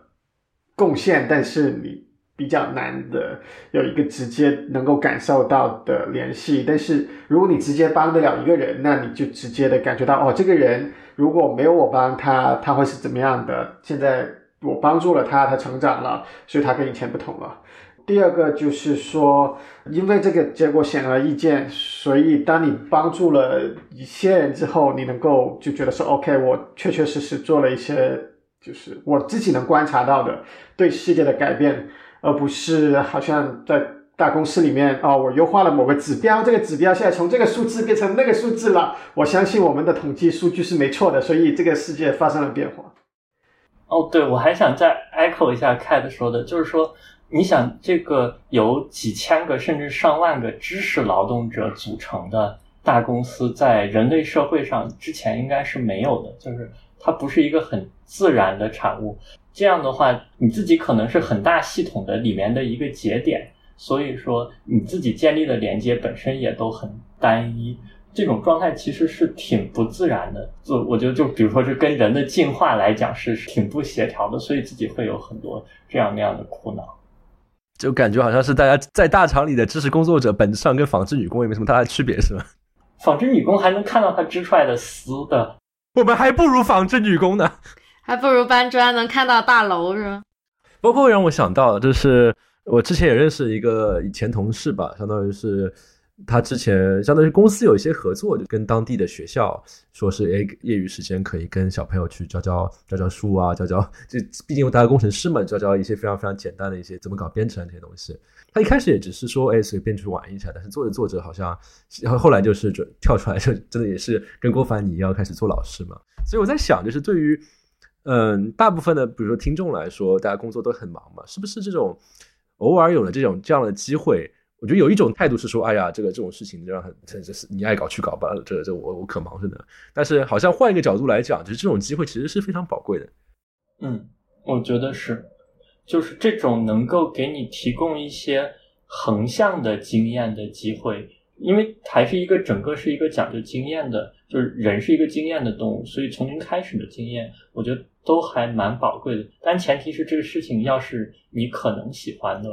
贡献，但是你比较难的有一个直接能够感受到的联系。但是如果你直接帮得了一个人，那你就直接的感觉到哦，这个人如果没有我帮他，他会是怎么样的？现在我帮助了他，他成长了，所以他跟以前不同了。第二个就是说，因为这个结果显而易见，所以当你帮助了一些人之后，你能够就觉得说，OK，我确确实实做了一些，就是我自己能观察到的对世界的改变，而不是好像在大公司里面哦，我优化了某个指标，这个指标现在从这个数字变成那个数字了，我相信我们的统计数据是没错的，所以这个世界发生了变化。哦，对，我还想再 echo 一下 Cat 说的，就是说。你想，这个由几千个甚至上万个知识劳动者组成的大公司，在人类社会上之前应该是没有的，就是它不是一个很自然的产物。这样的话，你自己可能是很大系统的里面的一个节点，所以说你自己建立的连接本身也都很单一。这种状态其实是挺不自然的，就我觉得，就比如说是跟人的进化来讲是挺不协调的，所以自己会有很多这样那样的苦恼。就感觉好像是大家在大厂里的知识工作者，本质上跟纺织女工也没什么太大的区别，是吧？纺织女工还能看到她织出来的丝的，我们还不如纺织女工呢，还不如搬砖能看到大楼，是吗？包括让我想到，就是我之前也认识一个以前同事吧，相当于是。他之前相当于公司有一些合作，就跟当地的学校说是，哎，业余时间可以跟小朋友去教教教教书啊，教教，就毕竟大家工程师嘛，教教一些非常非常简单的一些怎么搞编程这些东西。他一开始也只是说，哎，随便去玩一下，但是做着做着好像，然后后来就是准跳出来，就真的也是跟郭凡你一样开始做老师嘛。所以我在想，就是对于嗯大部分的比如说听众来说，大家工作都很忙嘛，是不是这种偶尔有了这种这样的机会？我觉得有一种态度是说，哎呀，这个这种事情这样很，这这是你爱搞去搞吧，这这我我可忙着呢。但是好像换一个角度来讲，就是这种机会其实是非常宝贵的。嗯，我觉得是，就是这种能够给你提供一些横向的经验的机会，因为还是一个整个是一个讲究经验的，就是人是一个经验的动物，所以从零开始的经验，我觉得都还蛮宝贵的。但前提是这个事情要是你可能喜欢的。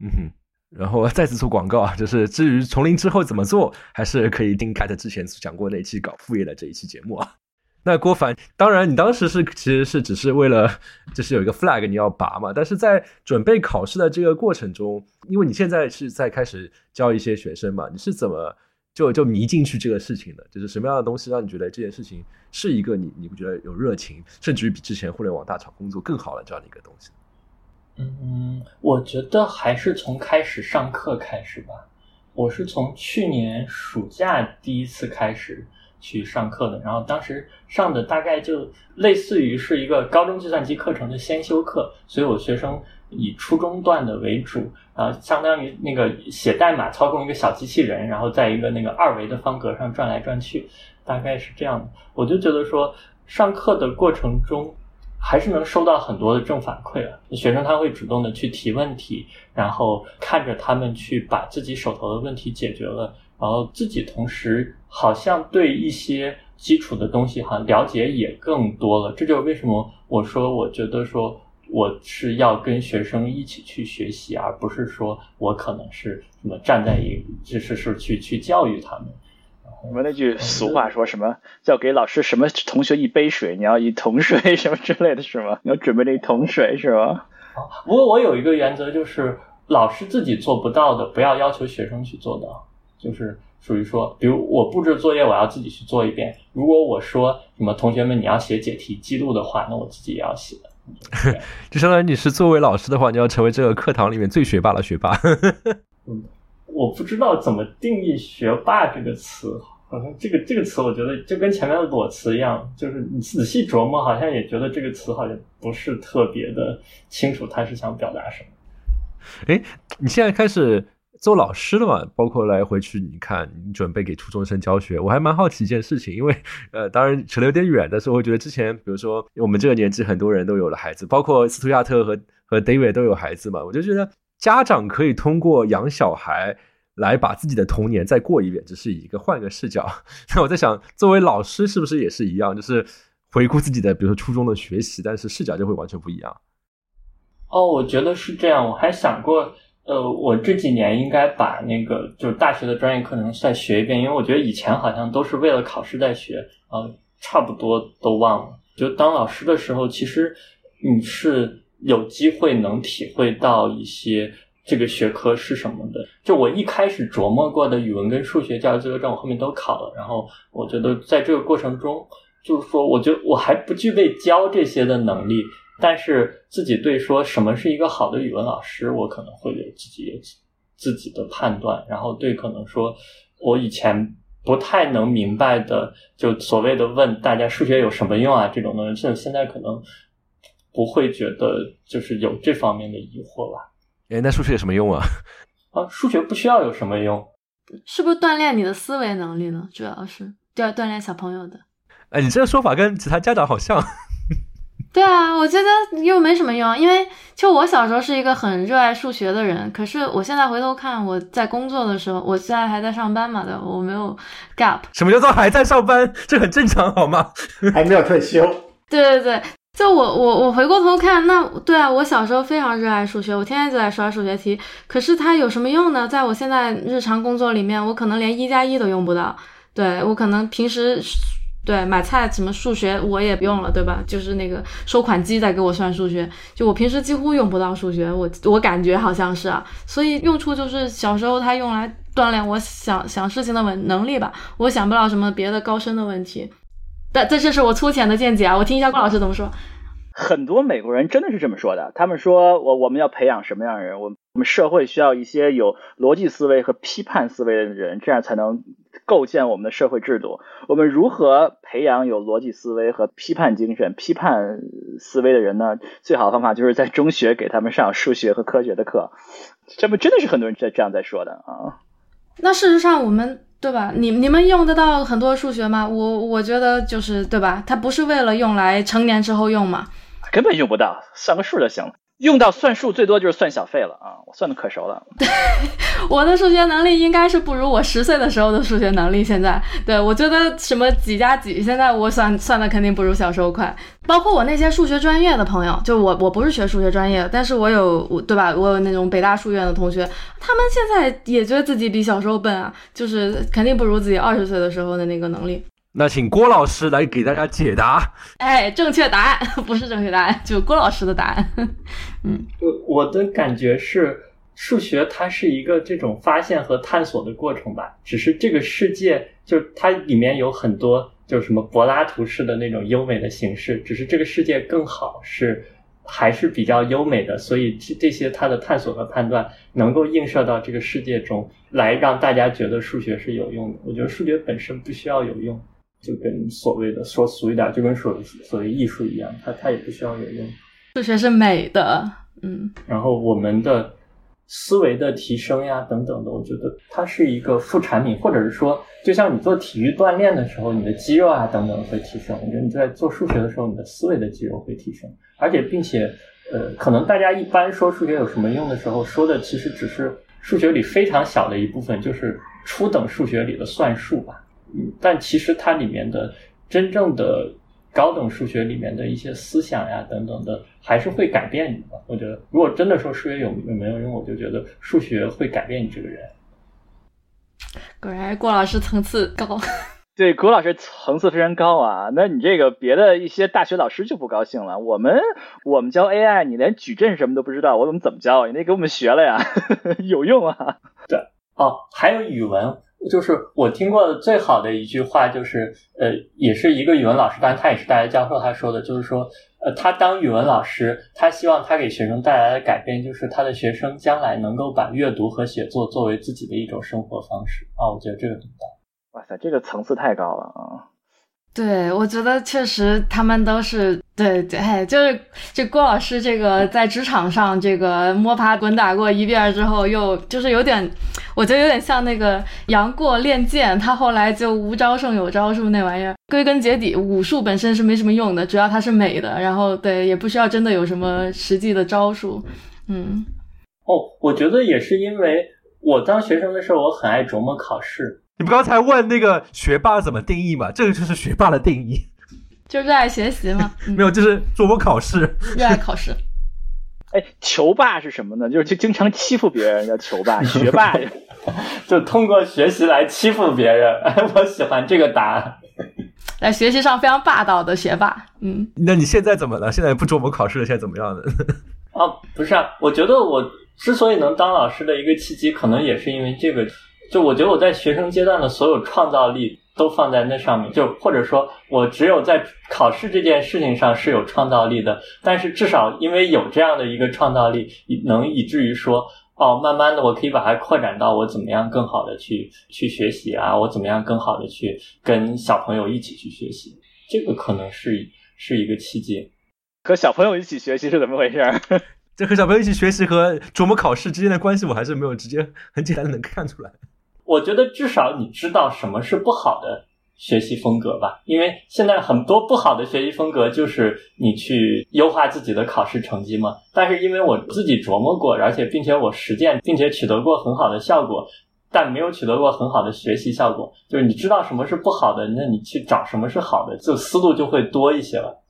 嗯哼。然后再次做广告啊，就是至于从零之后怎么做，还是可以听凯特之前讲过那期搞副业的这一期节目啊。那郭凡，当然你当时是其实是只是为了就是有一个 flag 你要拔嘛，但是在准备考试的这个过程中，因为你现在是在开始教一些学生嘛，你是怎么就就迷进去这个事情的？就是什么样的东西让你觉得这件事情是一个你你不觉得有热情，甚至于比之前互联网大厂工作更好的这样的一个东西？嗯，我觉得还是从开始上课开始吧。我是从去年暑假第一次开始去上课的，然后当时上的大概就类似于是一个高中计算机课程的先修课，所以我学生以初中段的为主，啊，相当于那个写代码操控一个小机器人，然后在一个那个二维的方格上转来转去，大概是这样的。我就觉得说，上课的过程中。还是能收到很多的正反馈的。学生他会主动的去提问题，然后看着他们去把自己手头的问题解决了，然后自己同时好像对一些基础的东西哈了解也更多了。这就是为什么我说我觉得说我是要跟学生一起去学习，而不是说我可能是什么站在一就是是去去教育他们。我们那句俗话说什么叫给老师什么同学一杯水，你要一桶水什么之类的是吗？你要准备那一桶水是吗？不过我有一个原则，就是老师自己做不到的，不要要求学生去做到。就是属于说，比如我布置作业，我要自己去做一遍。如果我说什么同学们你要写解题记录的话，那我自己也要写。就相当于你是作为老师的话，你要成为这个课堂里面最学霸的学霸。嗯。我不知道怎么定义“学霸”这个词，好像这个这个词，我觉得就跟前面的裸辞一样，就是你仔细琢磨，好像也觉得这个词好像不是特别的清楚，他是想表达什么。哎，你现在开始做老师了嘛？包括来回去，你看你准备给初中生教学，我还蛮好奇一件事情，因为呃，当然扯得有点远，但是我觉得之前，比如说我们这个年纪，很多人都有了孩子，包括斯图亚特和和 David 都有孩子嘛，我就觉得。家长可以通过养小孩来把自己的童年再过一遍，只是以一个换个视角。那我在想，作为老师是不是也是一样，就是回顾自己的，比如说初中的学习，但是视角就会完全不一样。哦，我觉得是这样。我还想过，呃，我这几年应该把那个就是大学的专业课程再学一遍，因为我觉得以前好像都是为了考试在学，啊、差不多都忘了。就当老师的时候，其实你是有机会能体会到一些这个学科是什么的。就我一开始琢磨过的语文跟数学教育资格证，我后面都考了。然后我觉得在这个过程中，就是说，我觉得我还不具备教这些的能力，但是自己对说什么是一个好的语文老师，我可能会有自己有自己的判断。然后对可能说我以前不太能明白的，就所谓的问大家数学有什么用啊这种东西，现现在可能不会觉得就是有这方面的疑惑吧。哎，那数学有什么用啊？啊，数学不需要有什么用。是不是锻炼你的思维能力呢？主要是要锻炼小朋友的。哎，你这个说法跟其他家长好像。对啊，我觉得又没什么用，因为就我小时候是一个很热爱数学的人，可是我现在回头看，我在工作的时候，我现在还在上班嘛的，我没有 gap。什么叫做还在上班？这很正常好吗？还没有退休。对对对，就我我我回过头看，那对啊，我小时候非常热爱数学，我天天就在刷数学题，可是它有什么用呢？在我现在日常工作里面，我可能连一加一都用不到，对我可能平时。对，买菜什么数学我也不用了，对吧？就是那个收款机在给我算数学，就我平时几乎用不到数学，我我感觉好像是啊，所以用处就是小时候它用来锻炼我想想事情的能能力吧，我想不了什么别的高深的问题，但这这是我粗浅的见解啊，我听一下郭老师怎么说。很多美国人真的是这么说的，他们说我我们要培养什么样的人？我我们社会需要一些有逻辑思维和批判思维的人，这样才能构建我们的社会制度。我们如何培养有逻辑思维和批判精神、批判思维的人呢？最好的方法就是在中学给他们上数学和科学的课。这不真的是很多人在这样在说的啊？那事实上，我们对吧？你你们用得到很多数学吗？我我觉得就是对吧？它不是为了用来成年之后用嘛。根本用不到，算个数就行了。用到算数最多就是算小费了啊！我算的可熟了。对，我的数学能力应该是不如我十岁的时候的数学能力。现在，对我觉得什么几加几，现在我算算的肯定不如小时候快。包括我那些数学专业的朋友，就我我不是学数学专业，但是我有对吧？我有那种北大数院的同学，他们现在也觉得自己比小时候笨啊，就是肯定不如自己二十岁的时候的那个能力。那请郭老师来给大家解答。哎，正确答案 不是正确答案，就郭老师的答案。嗯，我我的感觉是，数学它是一个这种发现和探索的过程吧。只是这个世界，就它里面有很多，就是什么柏拉图式的那种优美的形式。只是这个世界更好，是还是比较优美的，所以这这些它的探索和判断能够映射到这个世界中来，让大家觉得数学是有用的。我觉得数学本身不需要有用。就跟所谓的说俗一点，就跟所所谓艺术一样，它它也不需要有用。数学是美的，嗯。然后我们的思维的提升呀，等等的，我觉得它是一个副产品，或者是说，就像你做体育锻炼的时候，你的肌肉啊等等会提升。我觉得你在做数学的时候，你的思维的肌肉会提升，而且并且，呃，可能大家一般说数学有什么用的时候，说的其实只是数学里非常小的一部分，就是初等数学里的算术吧。嗯，但其实它里面的真正的高等数学里面的一些思想呀等等的，还是会改变你的。我觉得，如果真的说数学有有没有用，我就觉得数学会改变你这个人。果然，郭老师层次高。对，郭老师层次非常高啊。那你这个别的一些大学老师就不高兴了。我们我们教 AI，你连矩阵什么都不知道，我怎么怎么教？你得给我们学了呀，有用啊。对，哦，还有语文。就是我听过的最好的一句话，就是呃，也是一个语文老师，当然他也是大学教授，他说的，就是说，呃，他当语文老师，他希望他给学生带来的改变，就是他的学生将来能够把阅读和写作作为自己的一种生活方式啊，我觉得这个很棒。哇塞，这个层次太高了啊！对，我觉得确实他们都是对对，就是这郭老师这个在职场上这个摸爬滚打过一遍之后，又就是有点，我觉得有点像那个杨过练剑，他后来就无招胜有招是不是那玩意儿。归根结底，武术本身是没什么用的，主要它是美的，然后对也不需要真的有什么实际的招数。嗯，哦，我觉得也是因为我当学生的时候，我很爱琢磨考试。你们刚才问那个学霸怎么定义嘛？这个就是学霸的定义，就热爱学习嘛。没有，就是琢磨考试，热爱考试。哎，球霸是什么呢？就是就经常欺负别人叫球霸，学霸就通过学习来欺负别人。哎，我喜欢这个答案。在学习上非常霸道的学霸，嗯。那你现在怎么了？现在不琢磨考试了，现在怎么样的？啊，不是啊，我觉得我之所以能当老师的一个契机，可能也是因为这个。就我觉得我在学生阶段的所有创造力都放在那上面，就或者说我只有在考试这件事情上是有创造力的。但是至少因为有这样的一个创造力，能以至于说，哦，慢慢的我可以把它扩展到我怎么样更好的去去学习啊，我怎么样更好的去跟小朋友一起去学习，这个可能是是一个契机。和小朋友一起学习是怎么回事？这和小朋友一起学习和琢磨考试之间的关系，我还是没有直接很简单的能看出来。我觉得至少你知道什么是不好的学习风格吧，因为现在很多不好的学习风格就是你去优化自己的考试成绩嘛。但是因为我自己琢磨过，而且并且我实践，并且取得过很好的效果，但没有取得过很好的学习效果。就是你知道什么是不好的，那你去找什么是好的，就思路就会多一些了。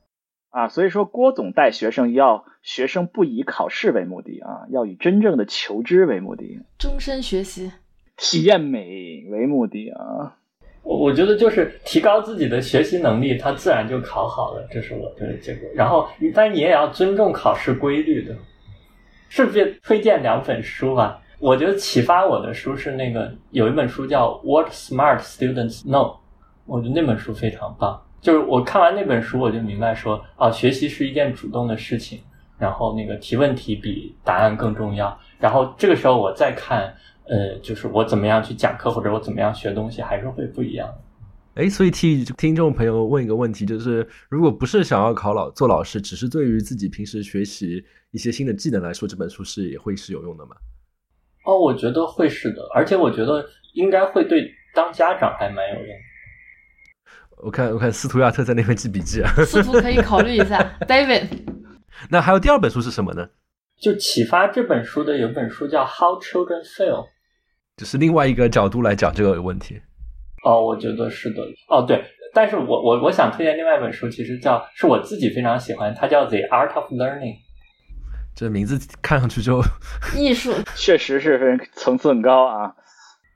啊，所以说郭总带学生要学生不以考试为目的啊，要以真正的求知为目的，终身学习。体验美为目的啊，我我觉得就是提高自己的学习能力，他自然就考好了，这是我的结果。然后，但你也要尊重考试规律的。是不是推荐两本书吧？我觉得启发我的书是那个有一本书叫《What Smart Students Know》，我觉得那本书非常棒。就是我看完那本书，我就明白说，啊，学习是一件主动的事情，然后那个提问题比答案更重要。然后这个时候我再看。呃，就是我怎么样去讲课，或者我怎么样学东西，还是会不一样。哎，所以替听众朋友问一个问题，就是如果不是想要考老做老师，只是对于自己平时学习一些新的技能来说，这本书是也会是有用的吗？哦，我觉得会是的，而且我觉得应该会对当家长还蛮有用。我看，我看斯图亚特在那边记笔记啊。斯图可以考虑一下，David。那还有第二本书是什么呢？就启发这本书的有本书叫《How Children Fail》。就是另外一个角度来讲这个问题，哦，我觉得是的，哦，对，但是我我我想推荐另外一本书，其实叫是我自己非常喜欢，它叫《The Art of Learning》。这名字看上去就艺术，确实是层次很高啊。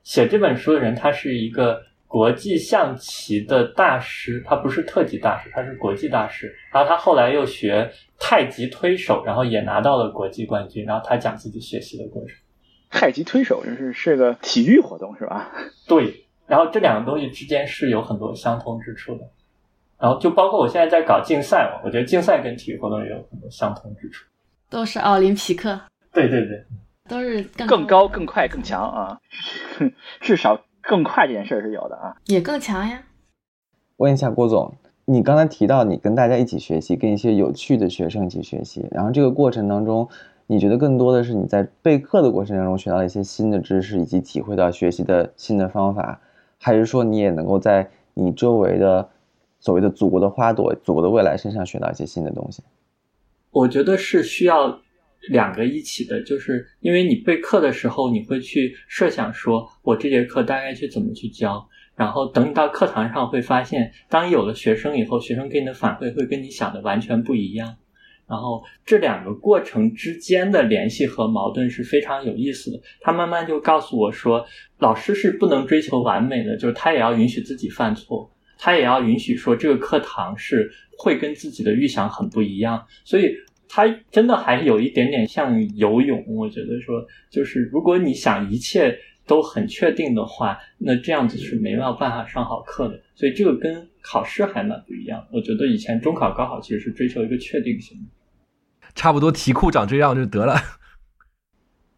写这本书的人，他是一个国际象棋的大师，他不是特级大师，他是国际大师。然后他后来又学太极推手，然后也拿到了国际冠军。然后他讲自己学习的过程。太极推手，就是是个体育活动是吧？对，然后这两个东西之间是有很多相通之处的，然后就包括我现在在搞竞赛嘛，我觉得竞赛跟体育活动也有很多相通之处，都是奥林匹克，对对对，都是更高、更快、更强啊，至少更快这件事是有的啊，也更强呀。问一下郭总，你刚才提到你跟大家一起学习，跟一些有趣的学生一起学习，然后这个过程当中。你觉得更多的是你在备课的过程当中学到一些新的知识，以及体会到学习的新的方法，还是说你也能够在你周围的所谓的祖国的花朵、祖国的未来身上学到一些新的东西？我觉得是需要两个一起的，就是因为你备课的时候，你会去设想说，我这节课大概去怎么去教，然后等你到课堂上会发现，当有了学生以后，学生给你的反馈会跟你想的完全不一样。然后这两个过程之间的联系和矛盾是非常有意思的。他慢慢就告诉我说，老师是不能追求完美的，就是他也要允许自己犯错，他也要允许说这个课堂是会跟自己的预想很不一样。所以他真的还有一点点像游泳。我觉得说，就是如果你想一切都很确定的话，那这样子是没有办法上好课的。所以这个跟考试还蛮不一样。我觉得以前中考、高考其实是追求一个确定性。差不多题库长这样就得了。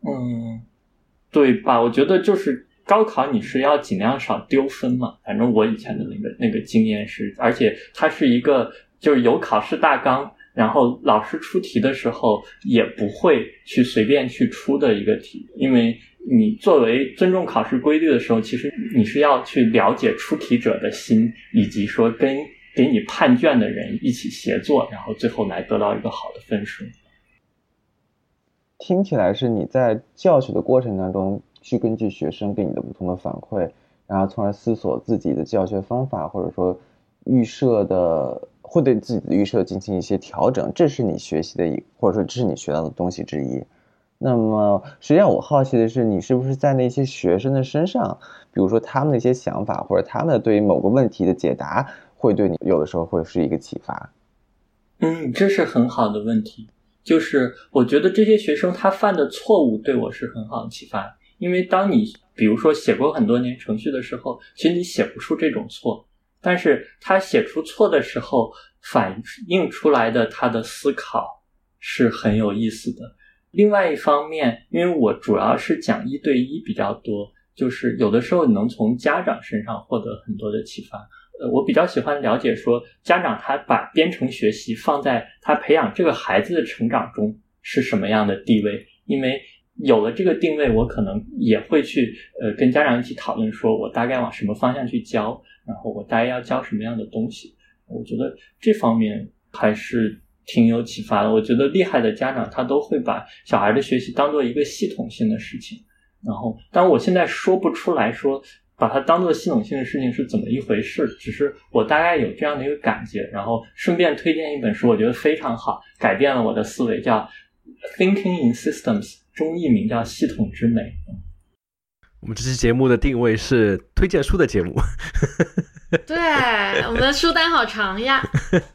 嗯，对吧？我觉得就是高考你是要尽量少丢分嘛。反正我以前的那个那个经验是，而且它是一个就是有考试大纲，然后老师出题的时候也不会去随便去出的一个题。因为你作为尊重考试规律的时候，其实你是要去了解出题者的心，以及说跟。给你判卷的人一起协作，然后最后来得到一个好的分数。听起来是你在教学的过程当中，去根据学生给你的不同的反馈，然后从而思索自己的教学方法，或者说预设的会对自己的预设进行一些调整，这是你学习的一，或者说这是你学到的东西之一。那么，实际上我好奇的是，你是不是在那些学生的身上，比如说他们的一些想法，或者他们对于某个问题的解答，会对你有的时候会是一个启发？嗯，这是很好的问题。就是我觉得这些学生他犯的错误对我是很好的启发，因为当你比如说写过很多年程序的时候，其实你写不出这种错，但是他写出错的时候反映出来的他的思考是很有意思的。另外一方面，因为我主要是讲一对一比较多，就是有的时候你能从家长身上获得很多的启发。呃，我比较喜欢了解说，家长他把编程学习放在他培养这个孩子的成长中是什么样的地位？因为有了这个定位，我可能也会去呃跟家长一起讨论，说我大概往什么方向去教，然后我大概要教什么样的东西。我觉得这方面还是挺有启发的。我觉得厉害的家长他都会把小孩的学习当做一个系统性的事情。然后，但我现在说不出来说。把它当做系统性的事情是怎么一回事？只是我大概有这样的一个感觉，然后顺便推荐一本书，我觉得非常好，改变了我的思维，叫《Thinking in Systems》，中译名叫《系统之美》。我们这期节目的定位是推荐书的节目。对，我们的书单好长呀。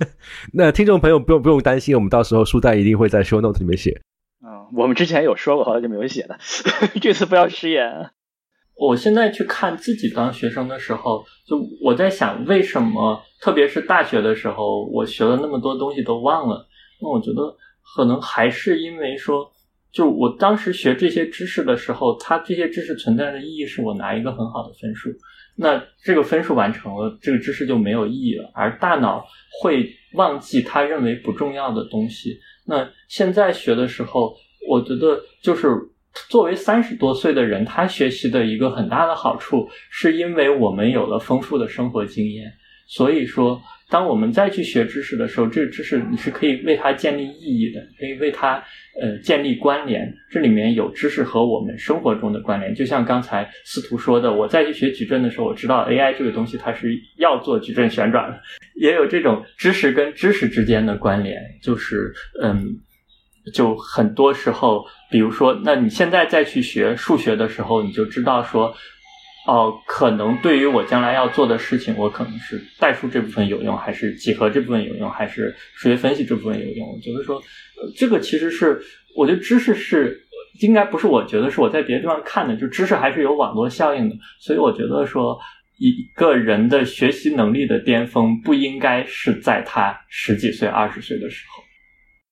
那听众朋友不用不用担心，我们到时候书单一定会在 show note 里面写。嗯，我们之前有说过，好久就没有写了，这次不要食言。我现在去看自己当学生的时候，就我在想，为什么特别是大学的时候，我学了那么多东西都忘了？那我觉得可能还是因为说，就我当时学这些知识的时候，它这些知识存在的意义是我拿一个很好的分数，那这个分数完成了，这个知识就没有意义了，而大脑会忘记他认为不重要的东西。那现在学的时候，我觉得就是。作为三十多岁的人，他学习的一个很大的好处，是因为我们有了丰富的生活经验。所以说，当我们再去学知识的时候，这个知识你是可以为它建立意义的，可以为它呃建立关联。这里面有知识和我们生活中的关联。就像刚才司徒说的，我再去学矩阵的时候，我知道 AI 这个东西它是要做矩阵旋转的，也有这种知识跟知识之间的关联，就是嗯。就很多时候，比如说，那你现在再去学数学的时候，你就知道说，哦，可能对于我将来要做的事情，我可能是代数这部分有用，还是几何这部分有用，还是数学分析这部分有用？我觉得说，这个其实是，我觉得知识是应该不是我觉得是我在别的地方看的，就知识还是有网络效应的，所以我觉得说，一个人的学习能力的巅峰不应该是在他十几岁、二十岁的时候。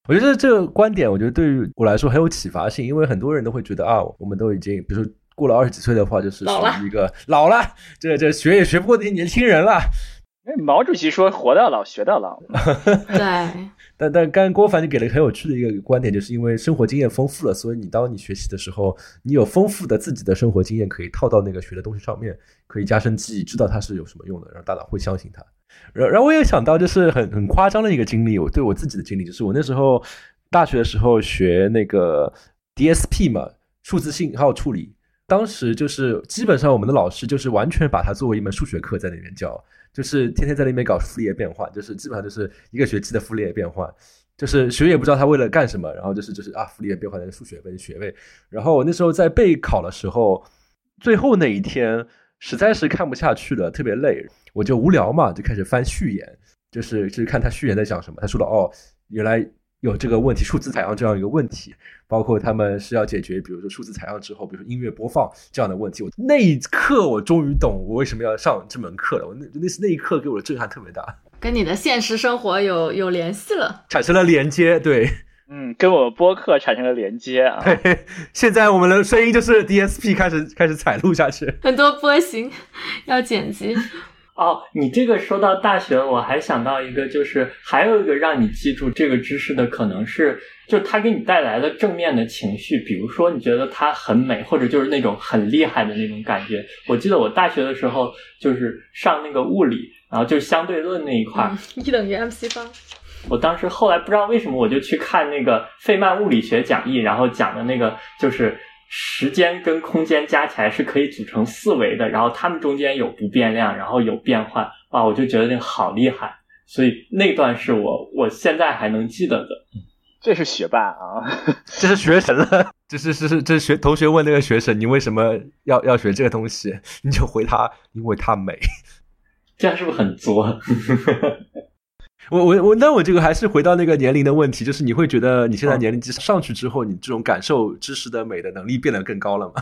我觉得这个观点，我觉得对于我来说很有启发性，因为很多人都会觉得啊，我们都已经，比如说过了二十几岁的话，就是属于一个老了，这这学也学不过那些年轻人了。哎，毛主席说“活到老，学到老”。对。但但刚郭凡就给了很有趣的一个观点，就是因为生活经验丰富了，所以你当你学习的时候，你有丰富的自己的生活经验可以套到那个学的东西上面，可以加深记忆，知道它是有什么用的，然后大脑会相信它。然然后我也想到，就是很很夸张的一个经历，我对我自己的经历，就是我那时候大学的时候学那个 DSP 嘛，数字信号处理，当时就是基本上我们的老师就是完全把它作为一门数学课在那边教，就是天天在那边搞傅立叶变换，就是基本上就是一个学期的傅立叶变换，就是学也不知道他为了干什么，然后就是就是啊傅立叶变换的数学的学位，然后我那时候在备考的时候，最后那一天。实在是看不下去了，特别累，我就无聊嘛，就开始翻序言，就是就是看他序言在讲什么。他说了，哦，原来有这个问题，数字采样这样一个问题，包括他们是要解决，比如说数字采样之后，比如说音乐播放这样的问题。我那一刻我终于懂我为什么要上这门课了。我那那是那一刻给我的震撼特别大，跟你的现实生活有有联系了，产生了连接，对。嗯，跟我播客产生了连接啊！现在我们的声音就是 DSP 开始开始采录下去，很多波形要剪辑。哦，你这个说到大学，我还想到一个，就是还有一个让你记住这个知识的可能是，就它给你带来的正面的情绪，比如说你觉得它很美，或者就是那种很厉害的那种感觉。我记得我大学的时候就是上那个物理，然后就是相对论那一块一等于 mc 方。我当时后来不知道为什么，我就去看那个费曼物理学讲义，然后讲的那个就是时间跟空间加起来是可以组成四维的，然后它们中间有不变量，然后有变换，哇，我就觉得那个好厉害。所以那段是我我现在还能记得的。这是学霸啊，这是学神了，这是是是这是学同学问那个学神，你为什么要要学这个东西？你就回他，因为它美。这样是不是很作？我我我，那我这个还是回到那个年龄的问题，就是你会觉得你现在年龄上去之后，你这种感受知识的美的能力变得更高了吗？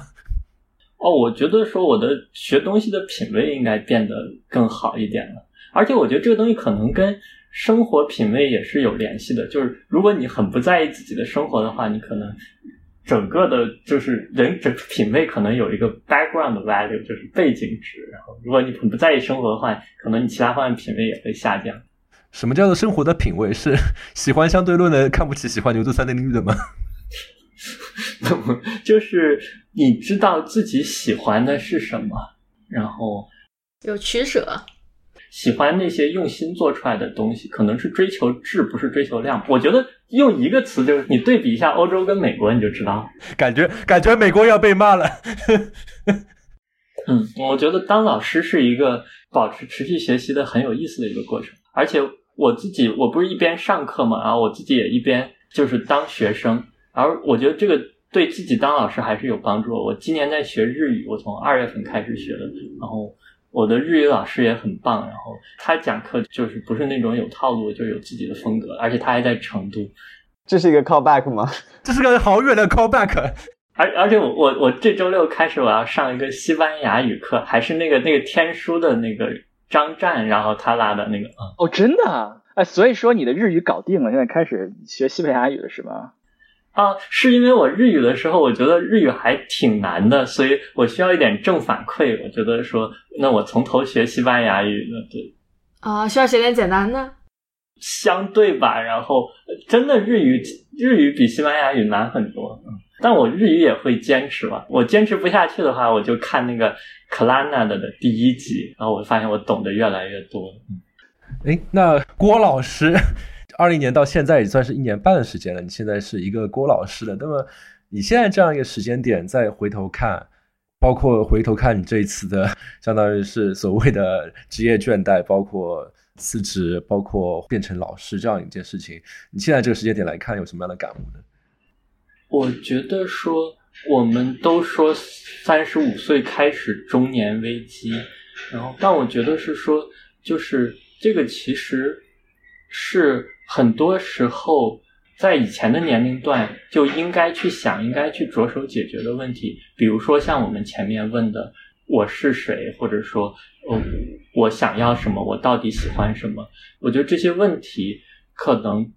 哦，我觉得说我的学东西的品味应该变得更好一点了，而且我觉得这个东西可能跟生活品味也是有联系的。就是如果你很不在意自己的生活的话，你可能整个的就是人整品味可能有一个 background value，就是背景值。然后如果你很不在意生活的话，可能你其他方面品味也会下降。什么叫做生活的品味？是 喜欢相对论的看不起喜欢牛顿三定律的吗？就是你知道自己喜欢的是什么，然后有取舍，喜欢那些用心做出来的东西，可能是追求质，不是追求量。我觉得用一个词就是你对比一下欧洲跟美国，你就知道了。感觉感觉美国要被骂了。嗯，我觉得当老师是一个保持持续学习的很有意思的一个过程，而且我自己我不是一边上课嘛，然后我自己也一边就是当学生。而我觉得这个对自己当老师还是有帮助。我今年在学日语，我从二月份开始学的，然后我的日语老师也很棒，然后他讲课就是不是那种有套路，就有自己的风格，而且他还在成都。这是一个 callback 吗？这是个好远的 callback。而而且我我我这周六开始我要上一个西班牙语课，还是那个那个天书的那个张湛，然后他拉的那个啊。哦，真的？哎，所以说你的日语搞定了，现在开始学西班牙语了是吗？啊，是因为我日语的时候，我觉得日语还挺难的，所以我需要一点正反馈。我觉得说，那我从头学西班牙语，那对啊，需要学点简单的，相对吧。然后真的日语，日语比西班牙语难很多。但我日语也会坚持吧。我坚持不下去的话，我就看那个克拉纳的的第一集，然后我发现我懂得越来越多。哎，那郭老师。二零年到现在也算是一年半的时间了，你现在是一个郭老师了。那么你现在这样一个时间点再回头看，包括回头看你这一次的，相当于是所谓的职业倦怠，包括辞职，包括变成老师这样一件事情，你现在这个时间点来看有什么样的感悟呢？我觉得说，我们都说三十五岁开始中年危机，然后但我觉得是说，就是这个其实是。很多时候，在以前的年龄段就应该去想，应该去着手解决的问题，比如说像我们前面问的“我是谁”，或者说“哦，我想要什么，我到底喜欢什么”，我觉得这些问题可能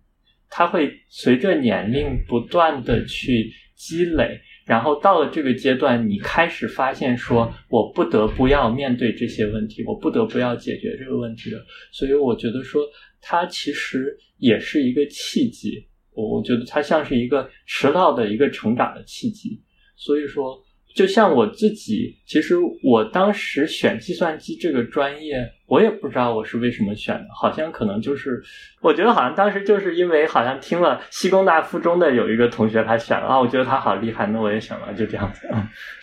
它会随着年龄不断的去积累，然后到了这个阶段，你开始发现说，我不得不要面对这些问题，我不得不要解决这个问题了。所以我觉得说，它其实。也是一个契机，我我觉得它像是一个迟到的一个成长的契机。所以说，就像我自己，其实我当时选计算机这个专业，我也不知道我是为什么选的，好像可能就是，我觉得好像当时就是因为好像听了西工大附中的有一个同学他选了啊，我觉得他好厉害，那我也选了，就这样子。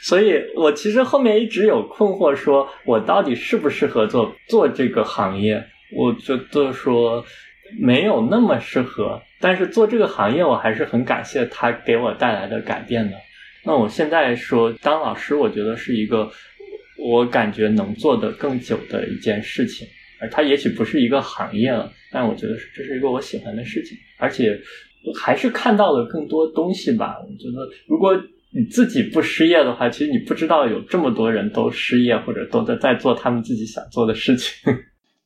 所以我其实后面一直有困惑，说我到底适不适合做做这个行业？我觉得说。没有那么适合，但是做这个行业，我还是很感谢他给我带来的改变的。那我现在说当老师，我觉得是一个我感觉能做的更久的一件事情，而它也许不是一个行业了，但我觉得是这是一个我喜欢的事情，而且还是看到了更多东西吧。我觉得如果你自己不失业的话，其实你不知道有这么多人都失业或者都在在做他们自己想做的事情。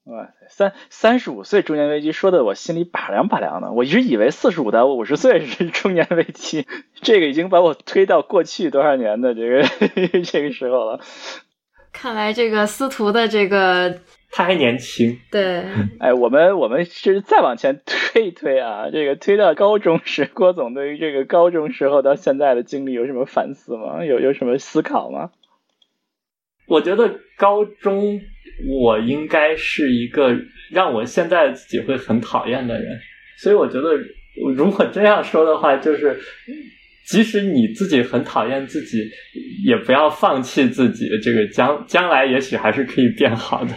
哇，三三十五岁中年危机说的我心里拔凉拔凉的。我一直以为四十五到五十岁是中年危机，这个已经把我推到过去多少年的这个 这个时候了。看来这个司徒的这个他还年轻。对，哎，我们我们是再往前推一推啊，这个推到高中时，郭总对于这个高中时候到现在的经历有什么反思吗？有有什么思考吗？我觉得高中。我应该是一个让我现在自己会很讨厌的人，所以我觉得，如果这样说的话，就是即使你自己很讨厌自己，也不要放弃自己。这个将将来也许还是可以变好的。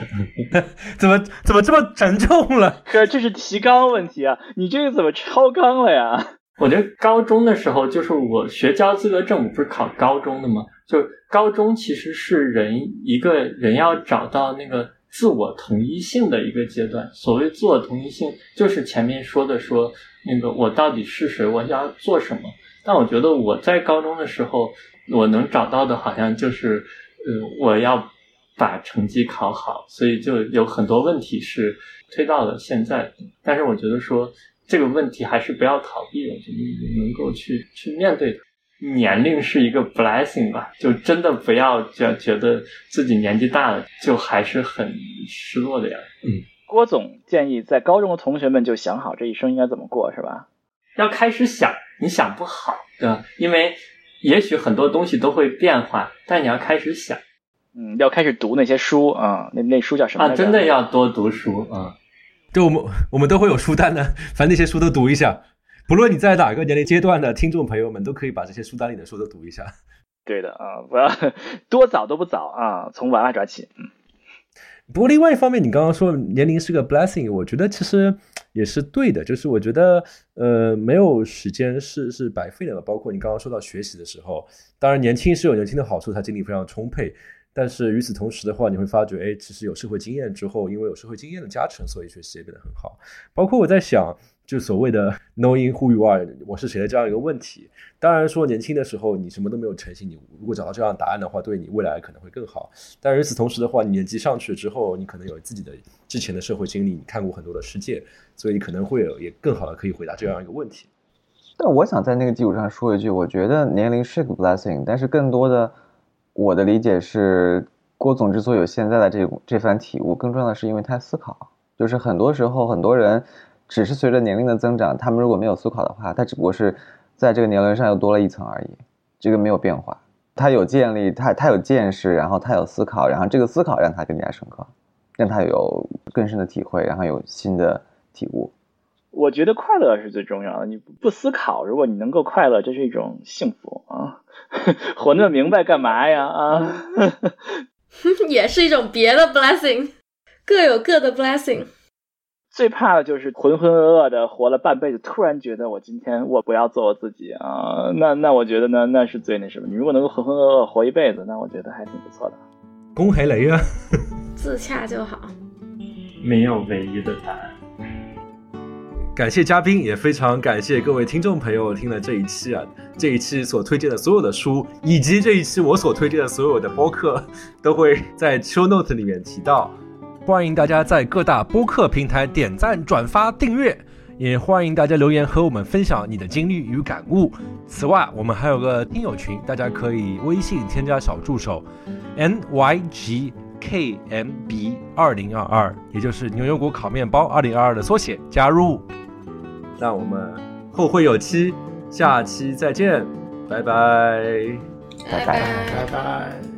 怎么怎么这么沉重了？哥，这是提纲问题啊！你这个怎么超纲了呀？我觉得高中的时候，就是我学教资格证，我不是考高中的吗？就高中其实是人一个人要找到那个自我同一性的一个阶段。所谓自我同一性，就是前面说的说那个我到底是谁，我要做什么。但我觉得我在高中的时候，我能找到的好像就是，呃，我要把成绩考好，所以就有很多问题是推到了现在。但是我觉得说这个问题还是不要逃避的，就能够去去面对它。年龄是一个 blessing 吧，就真的不要觉觉得自己年纪大了就还是很失落的呀。嗯，郭总建议在高中的同学们就想好这一生应该怎么过，是吧？要开始想。你想不好，对吧？因为也许很多东西都会变化，但你要开始想，嗯，要开始读那些书啊，那那书叫什么？啊，真的要多读书啊！对，我们我们都会有书单的，反正那些书都读一下。不论你在哪个年龄阶段的听众朋友们，都可以把这些书单里的书都读一下。对的啊，不要多早都不早啊，从娃娃抓起。嗯。不过另外一方面，你刚刚说年龄是个 blessing，我觉得其实也是对的。就是我觉得，呃，没有时间是是白费的。包括你刚刚说到学习的时候，当然年轻是有年轻的好处，他精力非常充沛。但是与此同时的话，你会发觉，哎，其实有社会经验之后，因为有社会经验的加成，所以学习也变得很好。包括我在想。就所谓的 knowing who you are，我是谁的这样一个问题。当然说年轻的时候你什么都没有成型，你如果找到这样答案的话，对你未来可能会更好。但与此同时的话，你年纪上去之后，你可能有自己的之前的社会经历，你看过很多的世界，所以你可能会有也更好的可以回答这样一个问题。但我想在那个基础上说一句，我觉得年龄是个 blessing，但是更多的我的理解是，郭总之所以有现在的这这番体悟，更重要的是因为他思考，就是很多时候很多人。只是随着年龄的增长，他们如果没有思考的话，他只不过是在这个年龄上又多了一层而已，这个没有变化。他有建立，他他有见识，然后他有思考，然后这个思考让他更加深刻，让他有更深的体会，然后有新的体悟。我觉得快乐是最重要的。你不思考，如果你能够快乐，这是一种幸福啊！活那么明白干嘛呀？啊，也是一种别的 blessing，各有各的 blessing。最怕的就是浑浑噩噩的活了半辈子，突然觉得我今天我不要做我自己啊，那那我觉得呢，那是最那什么。你如果能够浑浑噩噩活一辈子，那我觉得还挺不错的。恭喜雷啊！自洽就好，没有唯一的答案。感谢嘉宾，也非常感谢各位听众朋友听了这一期啊，这一期所推荐的所有的书，以及这一期我所推荐的所有的播客，都会在 show note 里面提到。欢迎大家在各大播客平台点赞、转发、订阅，也欢迎大家留言和我们分享你的经历与感悟。此外，我们还有个听友群，大家可以微信添加小助手 n y g k m b 二零二二，也就是牛油果烤面包二零二二的缩写，加入。那我们后会有期，下期再见，拜拜，拜拜，拜拜。